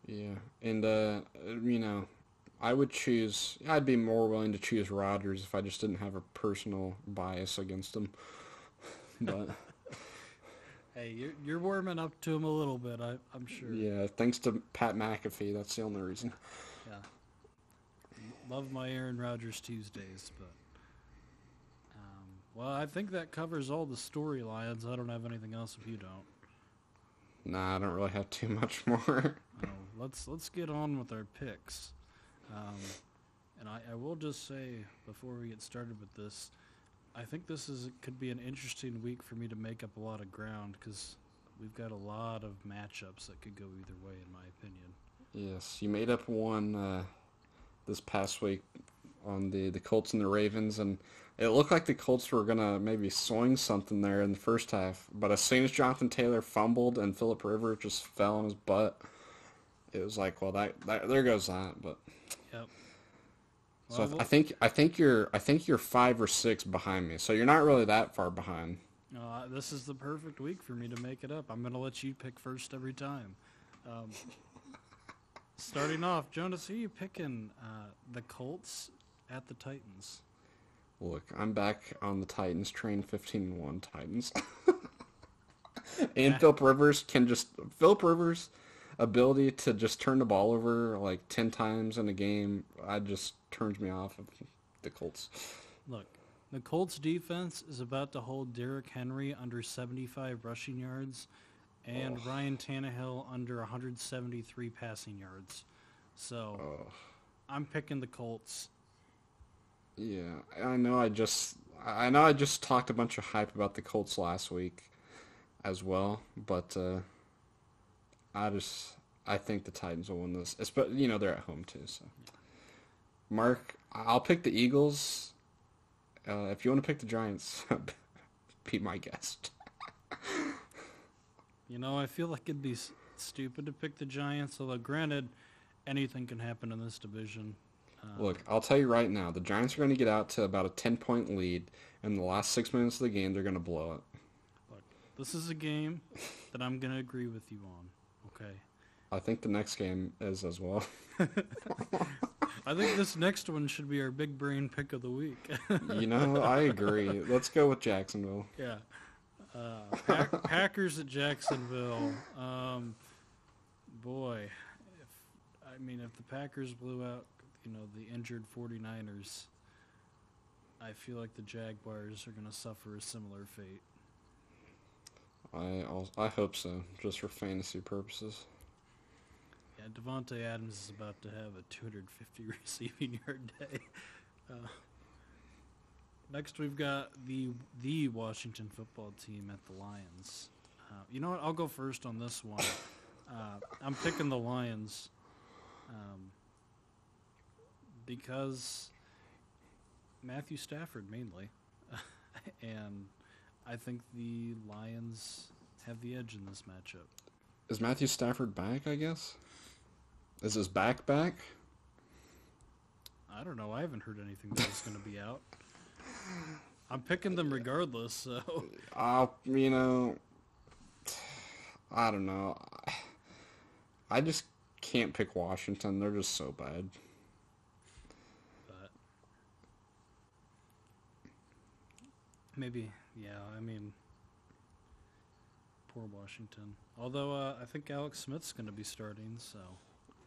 Yeah, and uh, you know, I would choose. I'd be more willing to choose Rodgers if I just didn't have a personal bias against him. But hey, you're you're warming up to him a little bit. I, I'm sure. yeah, thanks to Pat McAfee, that's the only reason. Yeah. Love my Aaron Rodgers Tuesdays, but um, well, I think that covers all the storylines. I don't have anything else if you don't. Nah, I don't really have too much more. Oh, let's let's get on with our picks. Um, and I, I will just say before we get started with this, I think this is could be an interesting week for me to make up a lot of ground because we've got a lot of matchups that could go either way, in my opinion. yes, you made up one uh, this past week on the the Colts and the Ravens, and it looked like the Colts were gonna maybe swing something there in the first half. But as soon as Jonathan Taylor fumbled and Philip Rivers just fell on his butt, it was like, well, that, that there goes that. But Yep. So I, th- I think I think you're I think you're five or six behind me. So you're not really that far behind. Uh, this is the perfect week for me to make it up. I'm going to let you pick first every time. Um, starting off, Jonas, who are you picking? Uh, the Colts at the Titans. Look, I'm back on the Titans train, fifteen and one Titans. and Philip Rivers can just Philip Rivers' ability to just turn the ball over like ten times in a game, I just turns me off of the Colts. Look, the Colts defense is about to hold Derrick Henry under 75 rushing yards and Oh. Ryan Tannehill under 173 passing yards. So Oh. I'm picking the Colts. Yeah, I know. I just I know I just talked a bunch of hype about the Colts last week as well, but uh, I just I think the Titans will win this. But you know they're at home too, so. Mark, I'll pick the Eagles. Uh, if you want to pick the Giants, be my guest. You know, I feel like it'd be stupid to pick the Giants, although granted, anything can happen in this division. Uh, Look, I'll tell you right now, the Giants are going to get out to about a ten point lead. and the last six minutes of the game, they're going to blow it. look, this is a game that I'm going to agree with you on. Okay. I think the next game is as well. I think this next one should be our big brain pick of the week. You know, I agree. Let's go with Jacksonville. yeah. Uh, Pack- Packers at Jacksonville. Um, boy, if I mean, if the Packers blew out, you know, the injured 49ers, I feel like the Jaguars are going to suffer a similar fate. I also, I hope so, just for fantasy purposes. Yeah, Davante Adams is about to have a 250 receiving yard day. Uh, next, we've got the the Washington football team at the Lions. Uh, you know what? I'll go first on this one. Uh, I'm picking the Lions um, because Matthew Stafford mainly, and I think the Lions have the edge in this matchup. Is Matthew Stafford back? I guess. Is his back back? I don't know. I haven't heard anything that he's going to be out. I'm picking them regardless. So I'll, you know, I don't know. I just can't pick Washington. They're just so bad. but maybe, yeah. I mean, poor Washington. Although uh, I think Alex Smith's going to be starting. So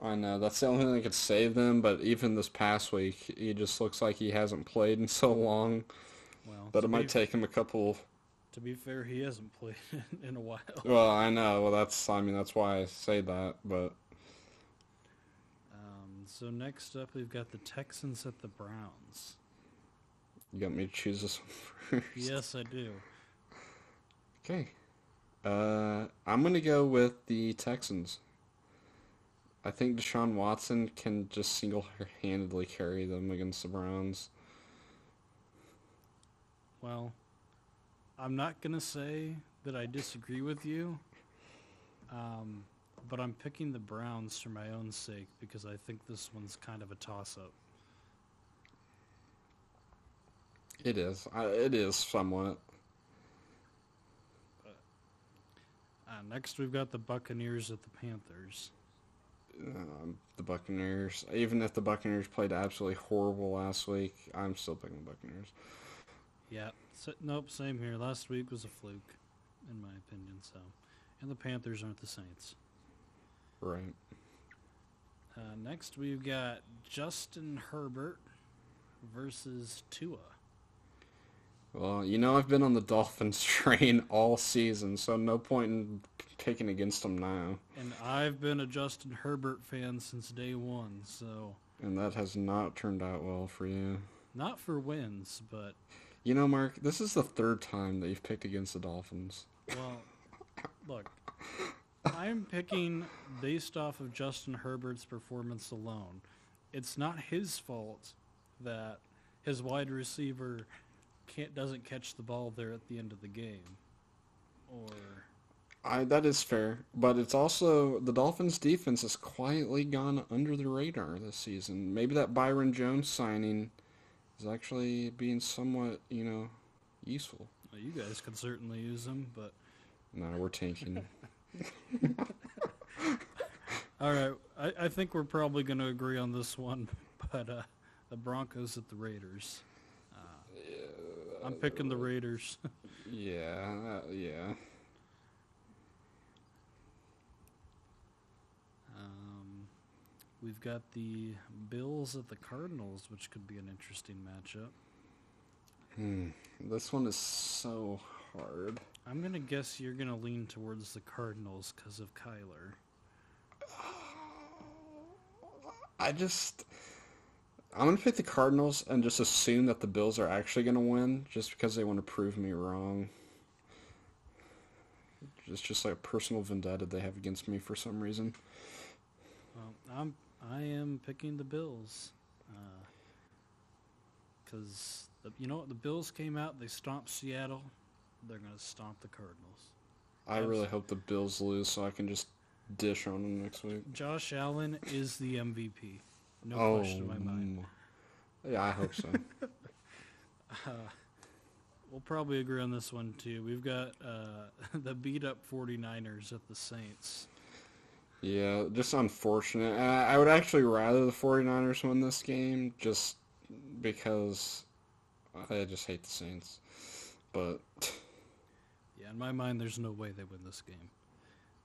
I know that's the only thing that could save them. But even this past week, he just looks like he hasn't played in so long well, that it might be, take him a couple. to be fair, he hasn't played in a while. Well, I know. Well, that's. I mean, that's why I say that. But Um, so next up, we've got the Texans at the Browns. You got me to choose this one first. Yes, I do. Okay. Uh, I'm gonna go with the Texans. I think Deshaun Watson can just single-handedly carry them against the Browns. Well, I'm not going to say that I disagree with you, um, but I'm picking the Browns for my own sake because I think this one's kind of a toss-up. It is. I, it is somewhat. Uh, next, we've got the Buccaneers at the Panthers. Um, the Buccaneers. Even if the Buccaneers played absolutely horrible last week, I'm still picking the Buccaneers. Yeah. So, nope. Same here. Last week was a fluke, in my opinion. So, and the Panthers aren't the Saints. Right. Uh, next, we've got Justin Herbert versus Tua. Well, you know I've been on the Dolphins train all season, so no point in picking against them now. And I've been a Justin Herbert fan since day one, so And that has not turned out well for you. not for wins, but You know, Mark, this is the third time that you've picked against the Dolphins. well, look, I'm picking based off of Justin Herbert's performance alone. It's not his fault that his wide receiver can't doesn't catch the ball there at the end of the game, or I that is fair, but it's also the Dolphins defense has quietly gone under the radar this season. Maybe that Byron Jones signing is actually being somewhat, you know, useful. well, you guys could certainly use him, but No, we're tanking. All right, I, I think we're probably going to agree on this one, but uh, the Broncos at the Raiders. I'm picking the Raiders. yeah, uh, yeah. um, we've got the Bills at the Cardinals, which could be an interesting matchup. Hmm. This one is so hard. I'm going to guess you're going to lean towards the Cardinals because of Kyler. I just I'm gonna pick the Cardinals and just assume that the Bills are actually gonna win, just because they want to prove me wrong. It's just like a personal vendetta they have against me for some reason. Well, I'm I am picking the Bills uh, because you know what the Bills came out they stomped Seattle. They're going to stomp the Cardinals. I really hope the Bills lose so I can just dish on them next week. Josh Allen is the MVP. No oh, question in my mind. mm. yeah, I hope so. We'll probably agree on this one too. We've got uh, the beat up 49ers at the Saints. yeah, just unfortunate. I, I would actually rather the 49ers win this game just because I just hate the Saints. But Yeah, in my mind, there's no way they win this game.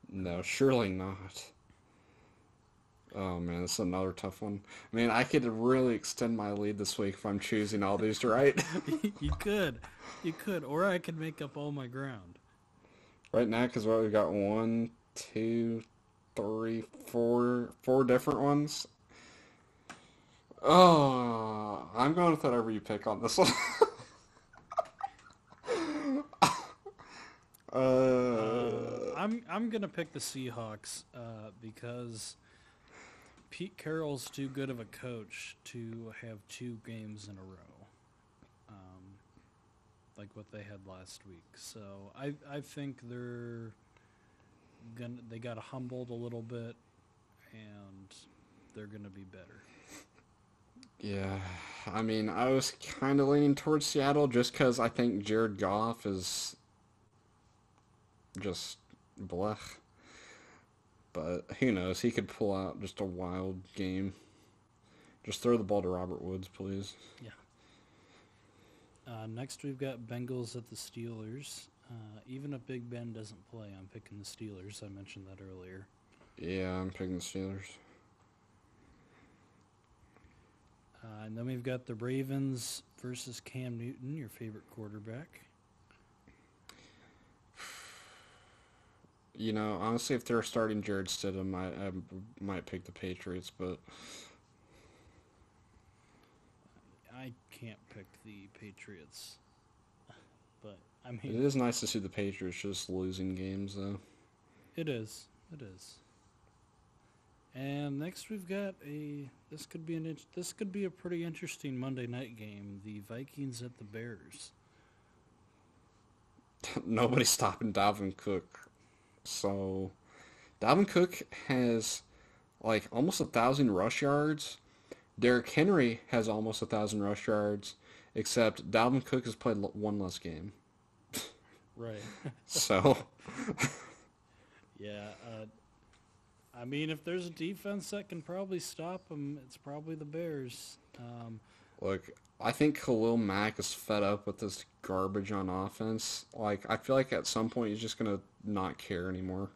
No, surely not. Oh man, this is another tough one. I mean, I could really extend my lead this week if I'm choosing all these to right. you could, you could, or I could make up all my ground. right now, because what we've got one, two, three, four, four different ones. Oh, I'm going with whatever you pick on this one. uh, I'm I'm gonna pick the Seahawks uh, because Pete Carroll's too good of a coach to have two games in a row, um, like what they had last week. So I I think they're gonna they got humbled a little bit, and they're gonna be better. Yeah, I mean, I was kind of leaning towards Seattle just because I think Jared Goff is just blech. But who knows? He could pull out just a wild game. Just throw the ball to Robert Woods, please. Yeah. Uh, next, we've got Bengals at the Steelers. Uh, even if Big Ben doesn't play, I'm picking the Steelers. I mentioned that earlier. Yeah, I'm picking the Steelers. Uh, and then we've got the Ravens versus Cam Newton, your favorite quarterback. You know, honestly, if they're starting Jarrett Stidham, I, I might pick the Patriots, but I can't pick the Patriots, but I it mean, is nice to see the Patriots just losing games, though. it is. It is. And next we've got a. This could be an. This could be a pretty interesting Monday night game. The Vikings at the Bears. Nobody's stopping Dalvin Cook. So Dalvin Cook has like almost a thousand rush yards. Derrick Henry has almost a thousand rush yards, except Dalvin Cook has played one less game. Right. so. yeah. Uh, I mean, if there's a defense that can probably stop them, it's probably the Bears. Um, Look, I think Khalil Mack is fed up with this garbage on offense. Like, I feel like at some point he's just gonna not care anymore.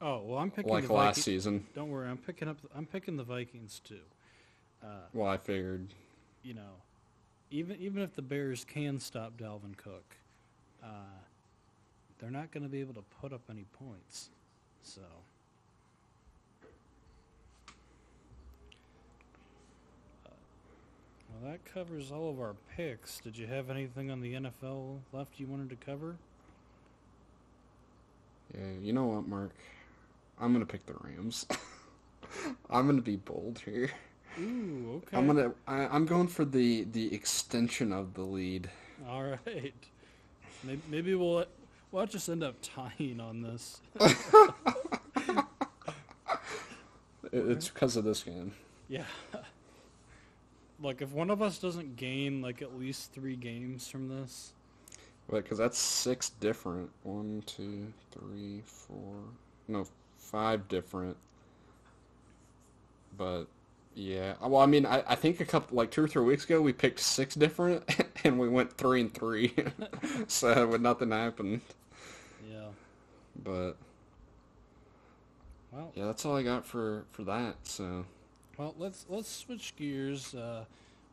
Oh well, I'm picking like the last Vikings. season. Don't worry, I'm picking up. I'm picking the Vikings too. Uh, Well, I figured. you know, even even if the Bears can stop Dalvin Cook, uh, they're not going to be able to put up any points. So. Well, that covers all of our picks. Did you have anything on the NFL left you wanted to cover? Yeah, you know what, Mark? I'm gonna pick the Rams. I'm gonna be bold here. Ooh, okay. I'm gonna. I, I'm going for the the extension of the lead. All right. Maybe, maybe we'll we'll just end up tying on this. It- It's because of this game. Yeah. Look, if one of us doesn't gain like at least three games from this, Wait, because that's six different. One, two, three, four. No, five different. But yeah, uh, well, I mean, I, I think a couple like two or three weeks ago we picked six different, and we went three and three. so with nothing happened. yeah. But Well, yeah, that's all I got for for that. So well, let's let's switch gears. Uh,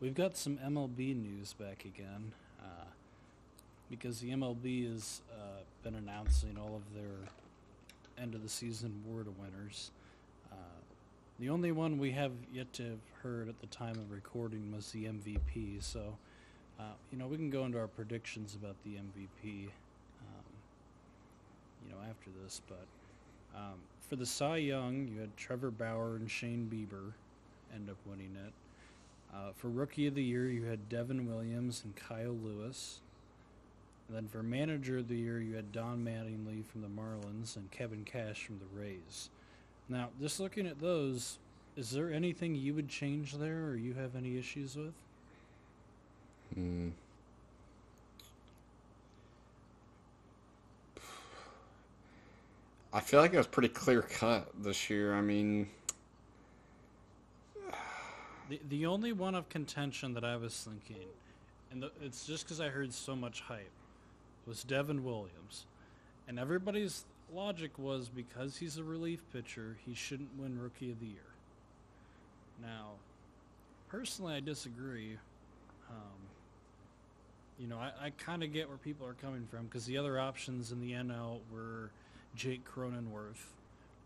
we've got some MLB news back again, uh, because the MLB has uh, been announcing all of their end of the season award winners. Uh, the only one we have yet to have heard at the time of recording was the MVP. So, uh, you know, we can go into our predictions about the MVP, um, you know, after this. But um, for the Cy Young, you had Trevor Bauer and Shane Bieber end up winning it. Uh, for Rookie of the Year, you had Devin Williams and Kyle Lewis. And then for Manager of the Year, you had Don Mattingly from the Marlins and Kevin Cash from the Rays. Now, just looking at those, is there anything you would change there or you have any issues with? hmm. I feel like it was pretty clear cut this year. I mean, The, the only one of contention that I was thinking, and the, it's just because I heard so much hype, was Devin Williams. And everybody's logic was because he's a relief pitcher, he shouldn't win Rookie of the Year. Now, personally, I disagree. Um, you know, I, I kind of get where people are coming from because the other options in the NL were Jake Cronenworth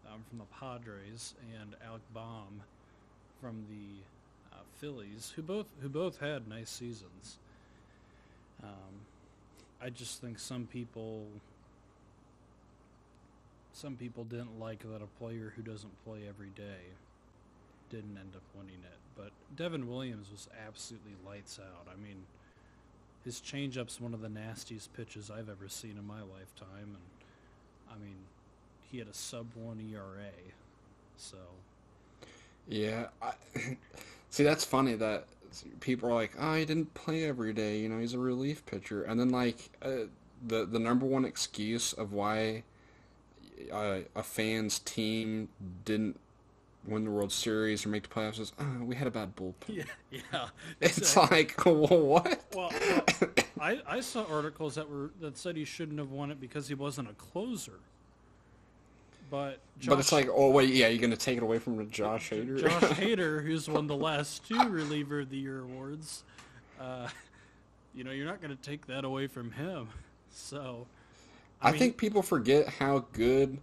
um, from the Padres and Alec Bohm from the Phillies, who both who both had nice seasons. Um, I just think some people some people didn't like that a player who doesn't play every day didn't end up winning it. But Devin Williams was absolutely lights out. I mean, his changeup's one of the nastiest pitches I've ever seen in my lifetime, and I mean, he had a sub one ERA. So yeah. See, that's funny that people are like, "Oh, he didn't play every day. You know, he's a relief pitcher." And then like uh, the the number one excuse of why uh, a fan's team didn't win the World Series or make the playoffs is, "Oh, we had a bad bullpen." yeah, yeah. It's like, well, what? Well, well, I, I saw articles that were that said he shouldn't have won it because he wasn't a closer. But but it's like, oh wait, yeah, you're gonna take it away from Josh Hader? Josh Hader, who's won the last two reliever of the year awards, uh, you know, you're not going to take that away from him. So, I, mean, think people forget how good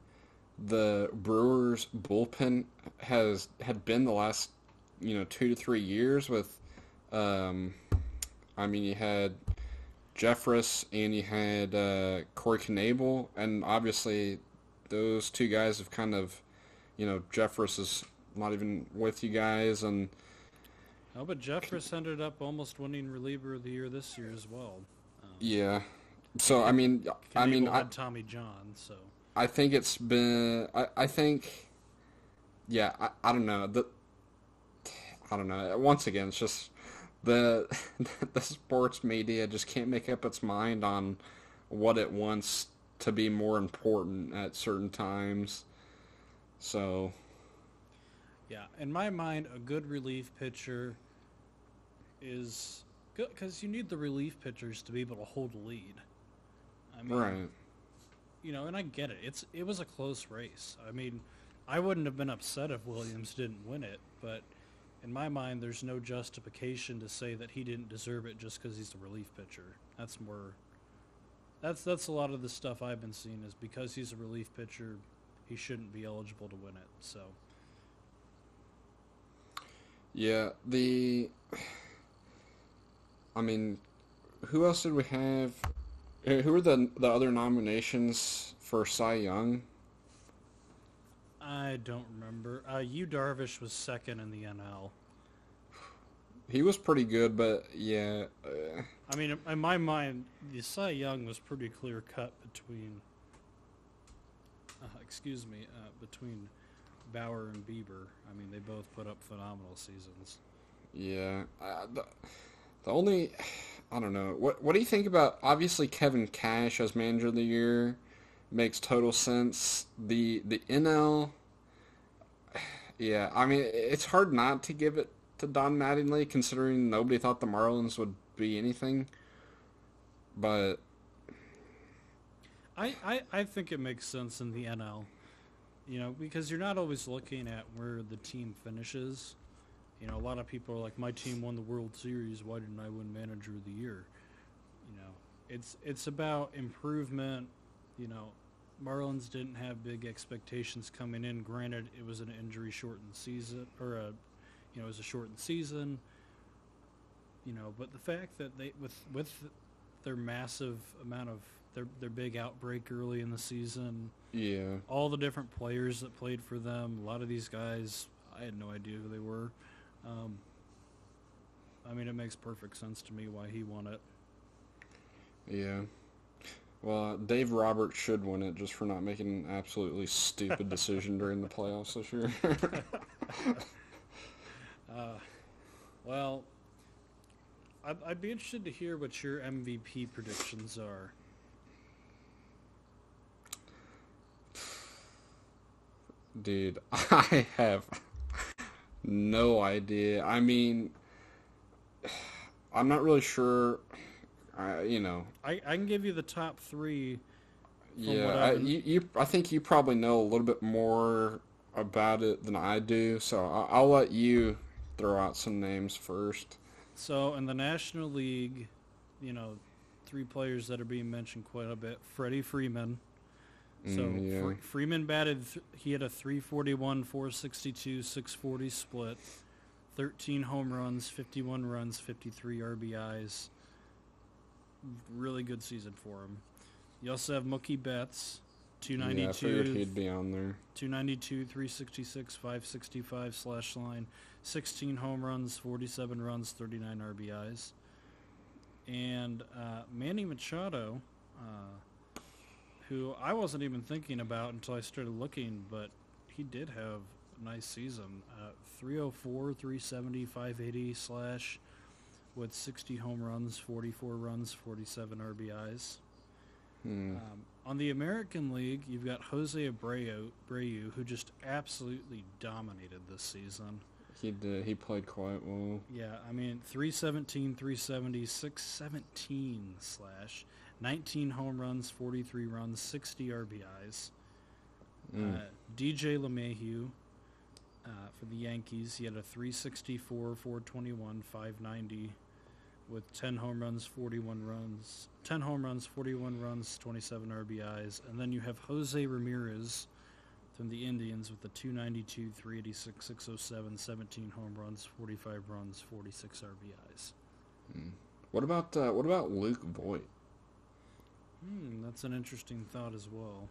the Brewers bullpen has had been the last, you know, two to three years. With, um, I mean, you had Jeffress and you had uh, Corey Knebel, and obviously those two guys have kind of, you know, Jeffress is not even with you guys, and Oh, but Jeffress ended up almost winning reliever of the year this year as well. Um, yeah. So I mean, I mean, Knebel I, Tommy John, so I think it's been. I, I think. Yeah, I, I don't know. The, I don't know. Once again, it's just the the sports media just can't make up its mind on what it wants to be more important at certain times. So, yeah, in my mind, a good relief pitcher is good because you need the relief pitchers to be able to hold a lead. I mean, right. You know, and I get it. It's it was a close race. I mean, I wouldn't have been upset if Williams didn't win it, but in my mind, there's no justification to say that he didn't deserve it just because he's a relief pitcher. That's more. That's that's a lot of the stuff I've been seeing is because he's a relief pitcher, he shouldn't be eligible to win it. So. Yeah, the. I mean, who else did we have? Who are the the other nominations for Cy Young? I don't remember. Uh, Yu Darvish was second in the NL. He was pretty good, but yeah. Uh, I mean, in my mind, the Cy Young was pretty clear cut between. Uh, excuse me, uh, between Bauer and Bieber. I mean, they both put up phenomenal seasons. Yeah, uh, the, the only, I don't know. What what do you think about? Obviously, Kevin Cash as manager of the year makes total sense. The the NL, yeah, I mean, it's hard not to give it to Don Mattingly, considering nobody thought the Marlins would be anything. But I, I, I think it makes sense in the NL, you know, because you're not always looking at where the team finishes. You know, a lot of people are like, "My team won the World Series. Why didn't I win Manager of the Year?" You know, it's it's about improvement. You know, Marlins didn't have big expectations coming in. Granted, it was an injury-shortened season, or a, you know, it was a shortened season. You know, but the fact that they with with their massive amount of their their big outbreak early in the season, yeah, all the different players that played for them, a lot of these guys, I had no idea who they were. Um, I mean, it makes perfect sense to me why he won it. Yeah. Well, Dave Roberts should win it just for not making an absolutely stupid decision during the playoffs this year. uh, well, I'd, I'd be interested to hear what your MVP predictions are. Dude, I have no idea. I mean, I'm not really sure. I, you know, I, I can give you the top three. Yeah, I, you, you, I think you probably know a little bit more about it than I do, so I'll, I'll let you throw out some names first. So in the National League, you know, three players that are being mentioned quite a bit: Freddie Freeman. So Mm, yeah. Fre- Freeman batted. Th- he had a 341, 462, 640 split, 13 home runs, 51 runs, 53 RBIs. Really good season for him. You also have Mookie Betts, Yeah, I figured 292, he'd be on there. 292, 366, 565 slash line, 16 home runs, 47 runs, 39 RBIs. And uh, Manny Machado, uh, who I wasn't even thinking about until I started looking, but he did have a nice season. Uh, 304, 370, 580 slash with 60 home runs, 44 runs, 47 RBIs. Hmm. Um, on the American League, you've got Jose Abreu, Abreu, who just absolutely dominated this season. He did. He played quite well. Yeah, I mean, 317, 370, 617 slash, 19 home runs, 43 runs, 60 RBIs. Mm. Uh, DJ LeMahieu uh, for the Yankees, he had a 364, 421, 590 with 10 home runs, 41 runs, 10 home runs, 41 runs, 27 RBIs. And then you have Jose Ramirez from the Indians with the 292, 386, 607, 17 home runs, 45 runs, 46 RBIs. What about uh, what about Luke Voit? Hmm, that's an interesting thought as well.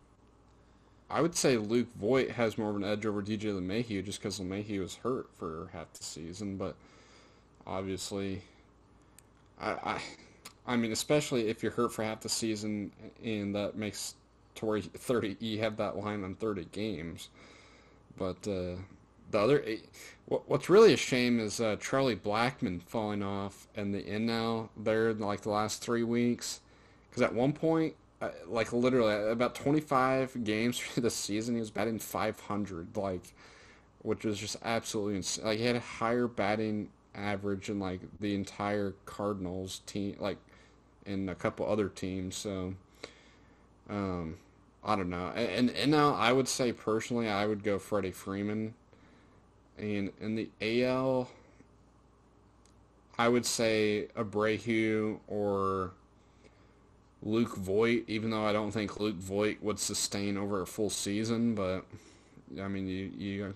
I would say Luke Voit has more of an edge over DJ LeMahieu just because LeMahieu was hurt for half the season, but obviously, I, I, I mean, especially if you're hurt for half the season, and that makes to where you- 30 you have that line on 30 games. But uh, the other what, what's really a shame is uh, Charlie Blackmon falling off and the end now there in like the last three weeks. Because at one point, uh, like literally about 25 games through the season, he was batting 500, like, which was just absolutely insane. Like he had a higher batting average than like the entire Cardinals team, like, and a couple other teams. So, um, I don't know. And and now I would say personally, I would go Freddie Freeman. And in the AL, I would say Abreu or Luke Voit, even though I don't think Luke Voit would sustain over a full season, but I mean, you you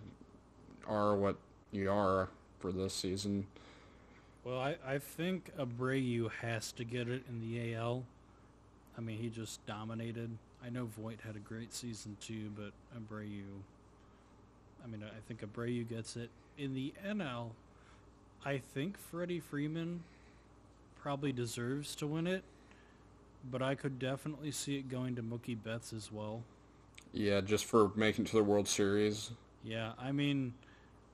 are what you are for this season. Well, I, I think Abreu has to get it in the AL. I mean, he just dominated. I know Voit had a great season too, but Abreu. I mean, I think Abreu gets it in the NL. I think Freddie Freeman probably deserves to win it, but I could definitely see it going to Mookie Betts as well. Yeah, just for making it to the World Series. Yeah, I mean,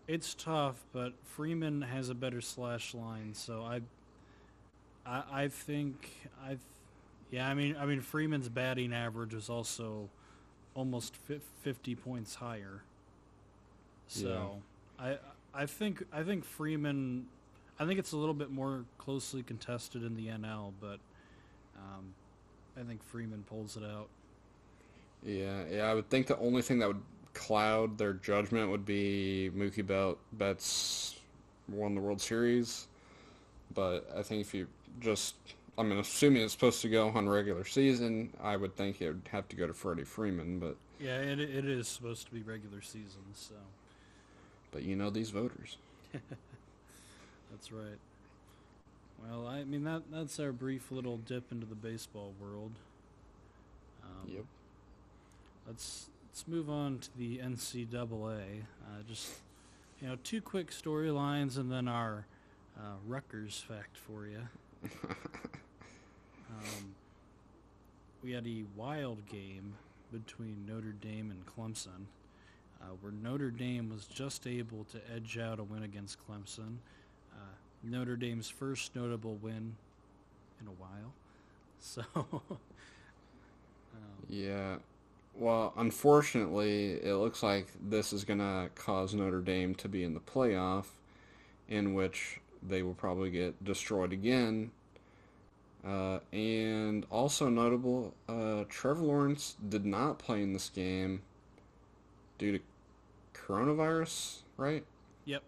it's tough, but Freeman has a better slash line, so I, I, I think I, yeah, I mean, I mean Freeman's batting average is also almost fifty points higher. So, I, I think I think Freeman, I think it's a little bit more closely contested in the NL, but, um, I think Freeman pulls it out. Yeah, yeah. I would think the only thing that would cloud their judgment would be Mookie Bet- Betts won the World Series, but I think if you just, I mean, assuming it's supposed to go on regular season, I would think it would have to go to Freddie Freeman. But Yeah, it, it is supposed to be regular season, so. but you know these voters. That's right. Well, I mean that that's our brief little dip into the baseball world. Um, Yep. Let's let's move on to the NCAA. Uh, just you know, two quick storylines and then our uh, Rutgers fact for you. um, we had a wild game between Notre Dame and Clemson, uh, where Notre Dame was just able to edge out a win against Clemson. Uh, Notre Dame's first notable win in a while. So, um, Yeah. Well, unfortunately, it looks like this is going to cause Notre Dame to be in the playoff, in which they will probably get destroyed again. Uh, and also notable, uh, Trevor Lawrence did not play in this game due to coronavirus, right? yep.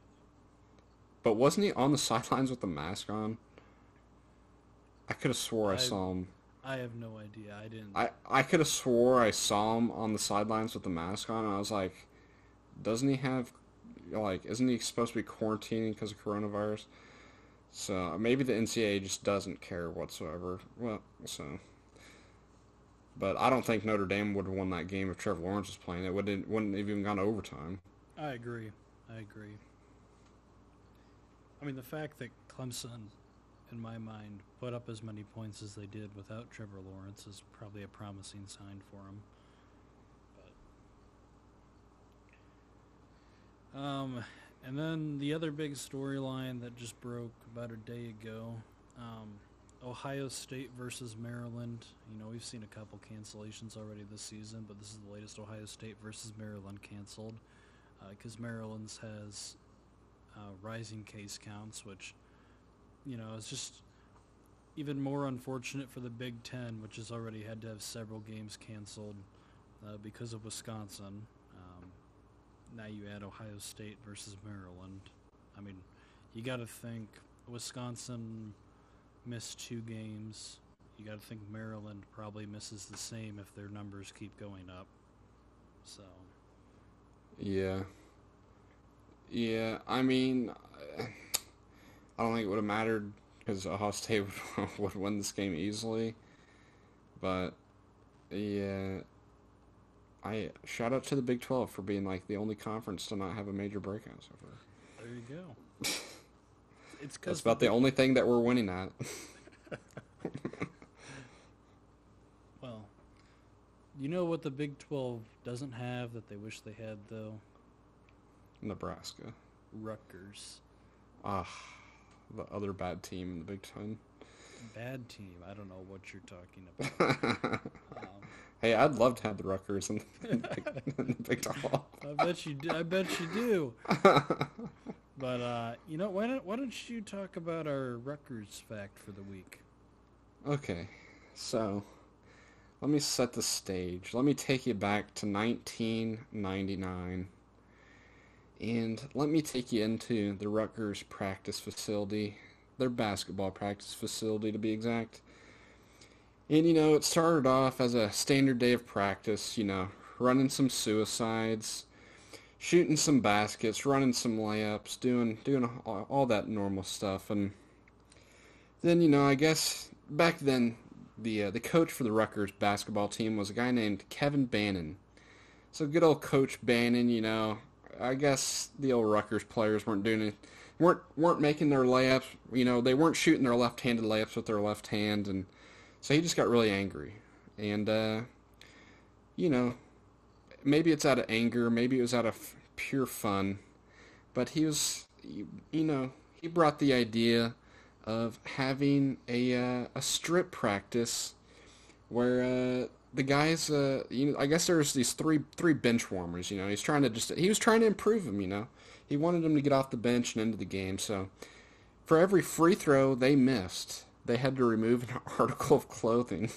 But wasn't he on the sidelines with the mask on? I could have swore I, I- saw him. I have no idea. I didn't. I, I could have swore I saw him on the sidelines with the mask on, and I was like, doesn't he have, like, isn't he supposed to be quarantining because of coronavirus? So maybe the NCAA just doesn't care whatsoever. Well, so. But I don't think Notre Dame would have won that game if Trevor Lawrence was playing. It wouldn't wouldn't have even gone to overtime. I agree. I agree. I mean, the fact that Clemson, in my mind, put up as many points as they did without Trevor Lawrence is probably a promising sign for them. Um, and then the other big storyline that just broke about a day ago, um, Ohio State versus Maryland. You know, we've seen a couple cancellations already this season, but this is the latest Ohio State versus Maryland canceled because Maryland's has uh, rising case counts, which you know is just even more unfortunate for the Big Ten, which has already had to have several games canceled uh, because of Wisconsin. Now you add Ohio State versus Maryland. I mean, you got to think Wisconsin missed two games. You got to think Maryland probably misses the same if their numbers keep going up. So. Yeah. Yeah, I mean, I don't think it would have mattered because Ohio State would, would win this game easily. But, yeah, I shout out to the Big 12 for being like the only conference to not have a major breakout so far. There you go. it's That's about the only thing that we're winning at. well, You know what the Big 12 doesn't have that they wish they had, though? Nebraska. Rutgers. Ah, the other bad team in the Big Ten. Bad team. I don't know what you're talking about. um, hey, I'd love to have the Rutgers in, in, the, Big, in the Big 12. I bet you do. I bet you do. but uh, you know, why don't why don't you talk about our Rutgers fact for the week? Okay, so let me set the stage. Let me take you back to 1999. And let me take you into the Rutgers practice facility, their basketball practice facility to be exact. And you know, it started off as a standard day of practice, you know, running some suicides, shooting some baskets, running some layups, doing doing all, that normal stuff and then you know, I guess back then the uh, the coach for the Rutgers basketball team was a guy named Kevin Bannon. So good old Coach Bannon, you know, I guess the old Rutgers players weren't doing it, weren't weren't making their layups. You know, they weren't shooting their left-handed layups with their left hand, and so he just got really angry. And uh, you know, maybe it's out of anger, maybe it was out of pure fun, but he was, you know, he brought the idea of having a uh, a strip practice where uh, the guys, uh, you know, I guess there's these three three bench warmers. You know, he's trying to just he was trying to improve them. You know, he wanted them to get off the bench and into the game. So for every free throw they missed, they had to remove an article of clothing.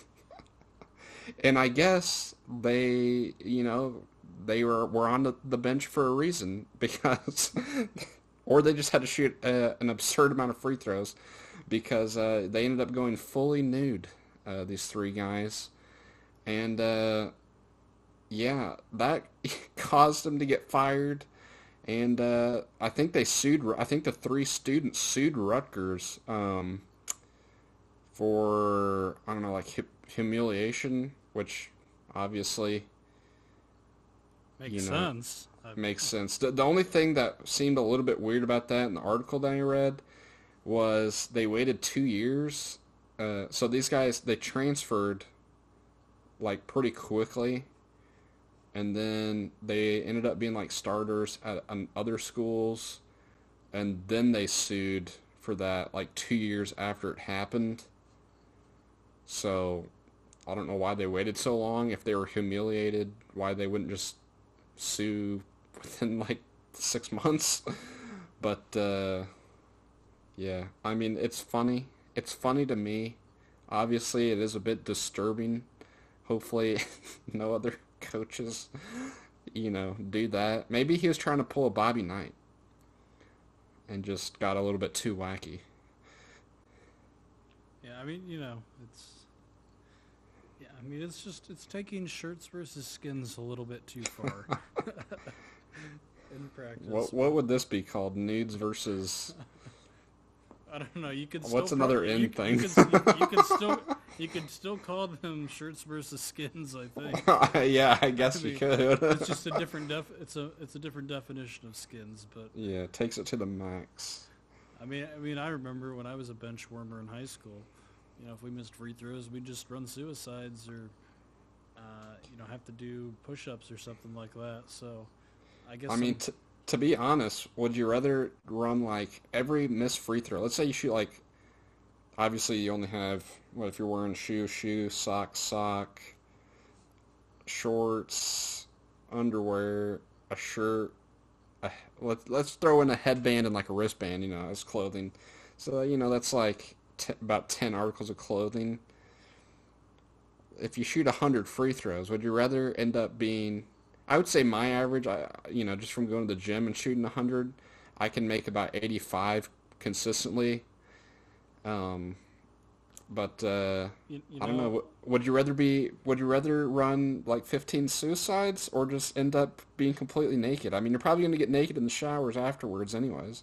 and I guess they, you know, they were were on the, bench for a reason because, or they just had to shoot uh, an absurd amount of free throws because uh, they ended up going fully nude. Uh, these three guys and uh, yeah, that caused them to get fired. And uh, I think they sued. I think the three students sued Rutgers um, for I don't know, like humiliation, which obviously makes you know, sense. Makes sense. The, the only thing that seemed a little bit weird about that in the article that I read was they waited two years. Uh, so these guys they transferred like pretty quickly and then they ended up being like starters at other schools and then they sued for that like two years after it happened so i don't know why they waited so long. If they were humiliated why they wouldn't just sue within like six months? But uh, yeah. I mean it's funny. It's funny to me. Obviously it is a bit disturbing. Hopefully, no other coaches, you know, do that. Maybe he was trying to pull a Bobby Knight and just got a little bit too wacky. Yeah, I mean, you know, it's yeah, I mean, it's just it's taking shirts versus skins a little bit too far in practice. What what would this be called? Nudes versus I don't know. You could. What's another pro- in thing? You, you, you could still you could still call them shirts versus skins. I think. yeah, I guess I mean, you could. it's just a different def. It's a it's a different definition of skins, but yeah, it takes it to the max. I mean, I mean, I remember when I was a bench warmer in high school. You know, if we missed free throws, we'd just run suicides or, uh, you know, have to do push-ups or something like that. So, I guess. I mean, t- to be honest, would you rather run like every missed free throw? Let's say you shoot like, obviously you only have what if you're wearing shoe, shoe, sock, sock, shorts, underwear, a shirt. A, let's let's throw in a headband and like a wristband, you know, as clothing. So you know that's like t- about ten articles of clothing. If you shoot hundred free throws, would you rather end up being I would say my average, I you know, just from going to the gym and shooting 100, I can make about 85 consistently. Um, but uh, you, you know, I don't know. Would you rather be? Would you rather run like 15 suicides or just end up being completely naked? I mean, you're probably going to get naked in the showers afterwards, anyways.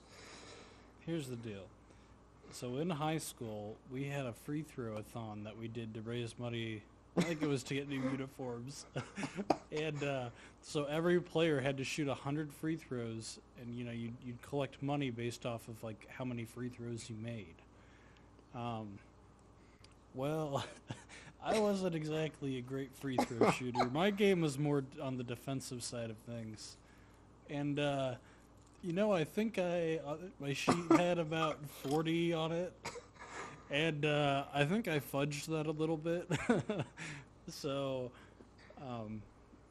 Here's the deal. So in high school, we had a free throw a thon that we did to raise money I think it was to get new uniforms. and uh, so every player had to shoot 100 free throws, and you know you'd, you'd collect money based off of like how many free throws you made. Um, well, I wasn't exactly a great free throw shooter. My game was more on the defensive side of things, and uh, you know, I think I uh, my sheet had about forty on it, and uh, I think I fudged that a little bit. so, um,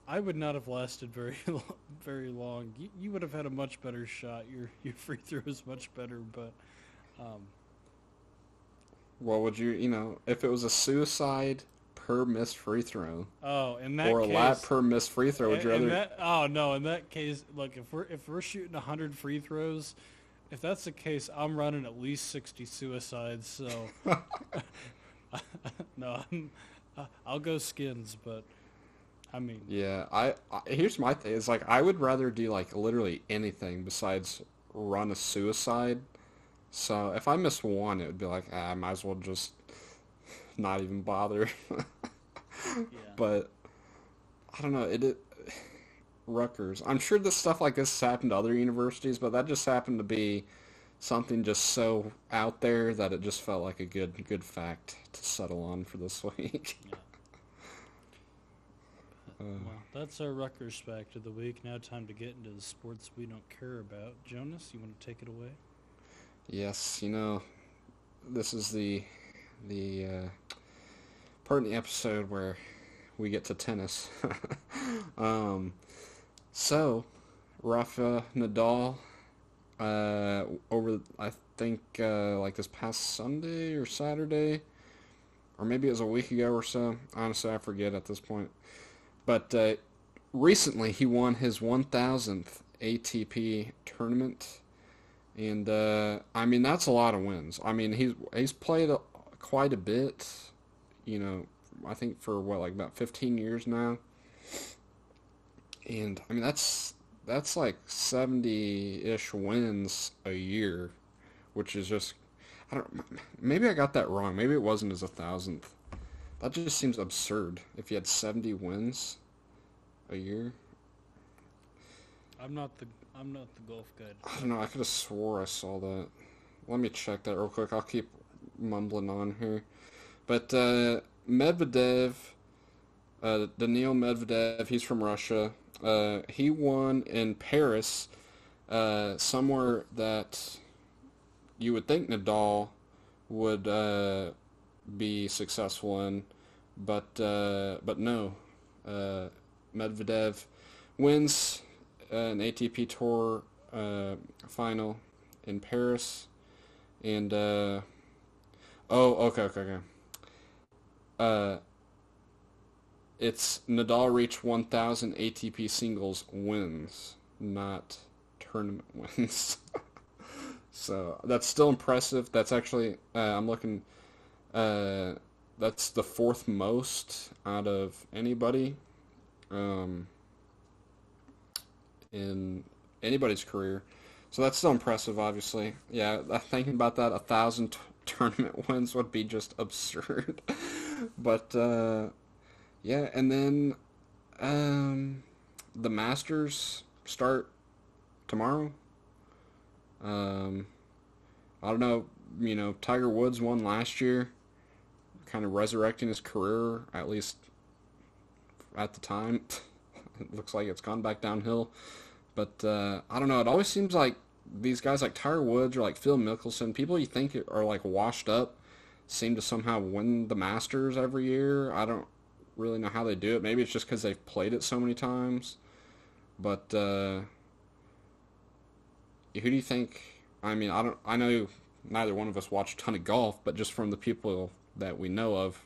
I would not have lasted very lo- very long. You, you would have had a much better shot. Your your free throw is much better, but. Um, Well, would you, you know, if it was a suicide per missed free throw oh, in that case or a case, lap per missed free throw, would you rather? that, oh no! In that case, look if we're if we're shooting hundred free throws, if that's the case, I'm running at least sixty suicides. So no, I'm, I'll go skins, but I mean, Yeah, I, I here's my thing. It's like I would rather do like literally anything besides run a suicide. So if I miss one, it would be like ah, I might as well just not even bother. yeah. but I don't know. It, it Rutgers. I'm sure this stuff like this has happened to other universities, but that just happened to be something just so out there that it just felt like a good good fact to settle on for this week. yeah. well, that's our Rutgers fact of the week. Now, time to get into the sports we don't care about. Jonas, you want to take it away? Yes, you know, this is the the uh, part in the episode where we get to tennis. um, so, Rafa Nadal, uh, over I think uh, like this past Sunday or Saturday, or maybe it was a week ago or so. Honestly, I forget at this point. But uh, recently, he won his 1,000th ATP tournament. And uh, I mean that's a lot of wins. I mean he's he's played a, quite a bit, you know. I think for what like about 15 years now. And I mean that's that's like 70-ish wins a year, which is just I don't maybe I got that wrong. Maybe it wasn't as a thousandth. That just seems absurd. If you had 70 wins a year, I'm not the I'm not the golf guide. I don't know. I could have swore I saw that. Let me check that real quick. I'll keep mumbling on here. But uh, Medvedev, uh, Daniil Medvedev, he's from Russia. Uh, he won in Paris, uh, somewhere that you would think Nadal would uh, be successful in, but uh, but no. Uh, Medvedev wins an ATP Tour uh, final in Paris, and uh, oh, okay, okay, okay. Uh, it's Nadal reached 1,000 ATP singles wins, not tournament wins. so that's still impressive. That's actually uh, I'm looking. Uh, that's the fourth most out of anybody. Um, in anybody's career. So that's still impressive, obviously. Yeah, thinking about that, a thousand t- tournament wins would be just absurd. but uh, yeah, and then um, the Masters start tomorrow. Um, I don't know. You know, Tiger Woods won last year, kind of resurrecting his career at least at the time. it looks like it's gone back downhill. But uh, I don't know. It always seems like these guys like Tiger Woods or like Phil Mickelson, people you think are like washed up, seem to somehow win the Masters every year. I don't really know how they do it. Maybe it's just because they've played it so many times. But uh, who do you think? I mean, I don't. I know neither one of us watch a ton of golf, but just from the people that we know of,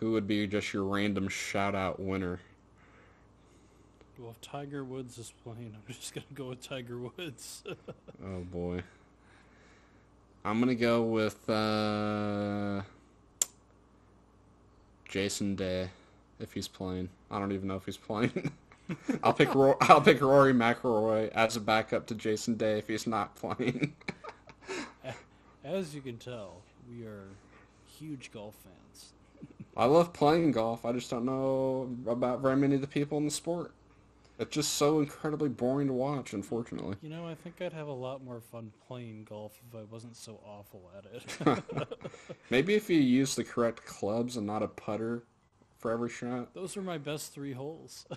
who would be just your random shout out winner? Well, if Tiger Woods is playing, I'm just gonna go with Tiger Woods. Oh boy. I'm gonna go with uh, Jason Day if he's playing. I don't even know if he's playing. I'll pick Ro- I'll pick Rory McIlroy as a backup to Jason Day if he's not playing. As you can tell, we are huge golf fans. I love playing golf. I just don't know about very many of the people in the sport. It's just so incredibly boring to watch, unfortunately. You know, I think I'd have a lot more fun playing golf if I wasn't so awful at it. Maybe if you use the correct clubs and not a putter for every shot. Those are my best three holes.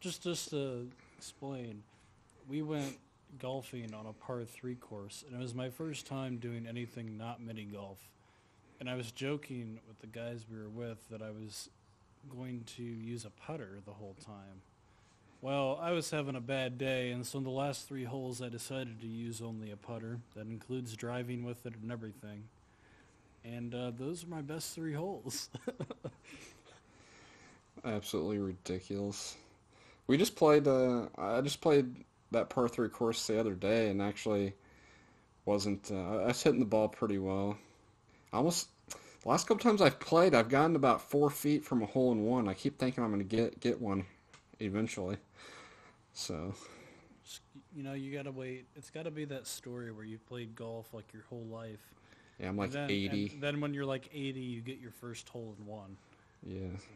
Just just to explain, we went golfing on a par three course, and it was my first time doing anything not mini golf. And I was joking with the guys we were with that I was going to use a putter the whole time. Well, I was having a bad day, and so in the last three holes, I decided to use only a putter. That includes driving with it and everything. And uh, those are my best three holes. Absolutely ridiculous. We just played. Uh, I just played that par three course the other day, and actually wasn't. Uh, I was hitting the ball pretty well. I almost the last couple times I've played, I've gotten about four feet from a hole in one. I keep thinking I'm going to get get one eventually. So you know, you gotta wait. It's gotta be that story where you played golf like your whole life. yeah, I'm like then, 80. And then when you're like 80, you get your first hole in one. Yeah. So.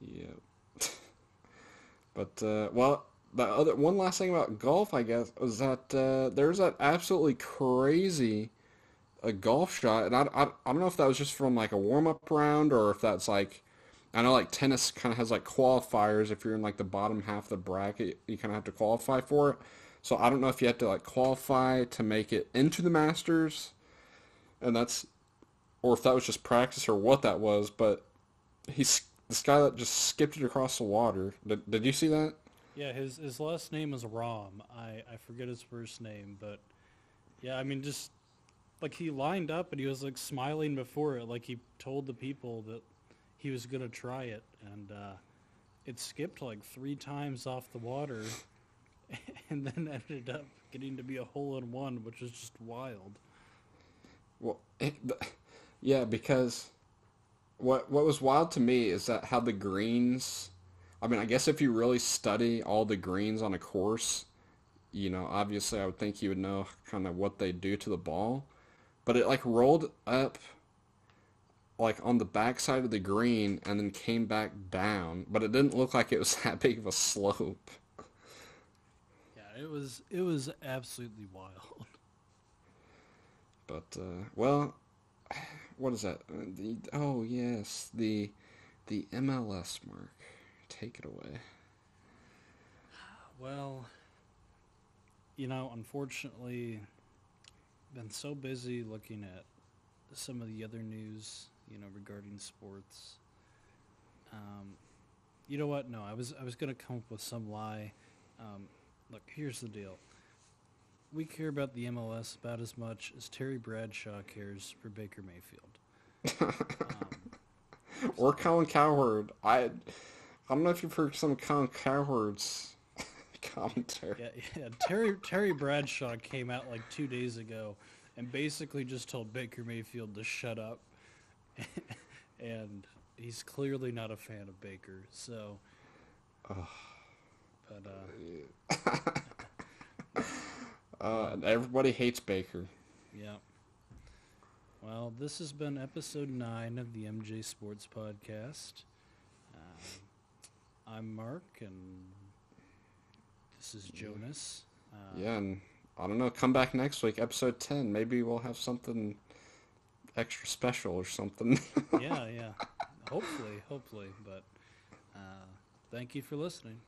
Yeah. but uh, well, the other one last thing about golf, I guess, was that uh, there's that absolutely crazy a golf shot, and I, I, I don't know if that was just from like a warm up round or if that's like I know like tennis kind of has like qualifiers. If you're in like the bottom half of the bracket, you kind of have to qualify for it. So I don't know if you have to like qualify to make it into the Masters, and that's or if that was just practice or what that was. But he's this guy that just skipped it across the water. Did, did you see that? Yeah, his his last name is Rahm. I I forget his first name, but yeah, I mean just like he lined up and he was like smiling before it, like he told the people that he was gonna try it, and uh, it skipped like three times off the water, and then ended up getting to be a hole in one, which is just wild. Well, it, yeah, because what what was wild to me is that how the greens. I mean, I guess if you really study all the greens on a course, you know, obviously I would think you would know kind of what they do to the ball, but it like rolled up like on the backside of the green and then came back down, but it didn't look like it was that big of a slope. Yeah, it was it was absolutely wild. But uh, well, what is that? Uh, The oh yes, the the MLS mark. Take it away. Well, you know, unfortunately, been so busy looking at some of the other news, you know, regarding sports. Um, you know what? No, I was I was gonna come up with some lie. Um, look, here's the deal. We care about the MLS about as much as Terry Bradshaw cares for Baker Mayfield. Um, Or Colin Cowherd. I I don't know if you've heard some Colin Cowherd's commentary. Yeah, yeah. Terry Terry Bradshaw came out like two days ago and basically just told Baker Mayfield to shut up, and he's clearly not a fan of Baker. So, but uh, Uh, and everybody hates Baker. yeah. Well, this has been episode nine of the MJ Sports Podcast. Um, I'm Mark, and this is Jonas. Uh, Yeah, and I don't know. Come back next week, episode ten. Maybe we'll have something extra special or something. yeah, yeah. Hopefully, hopefully. But uh, thank you for listening.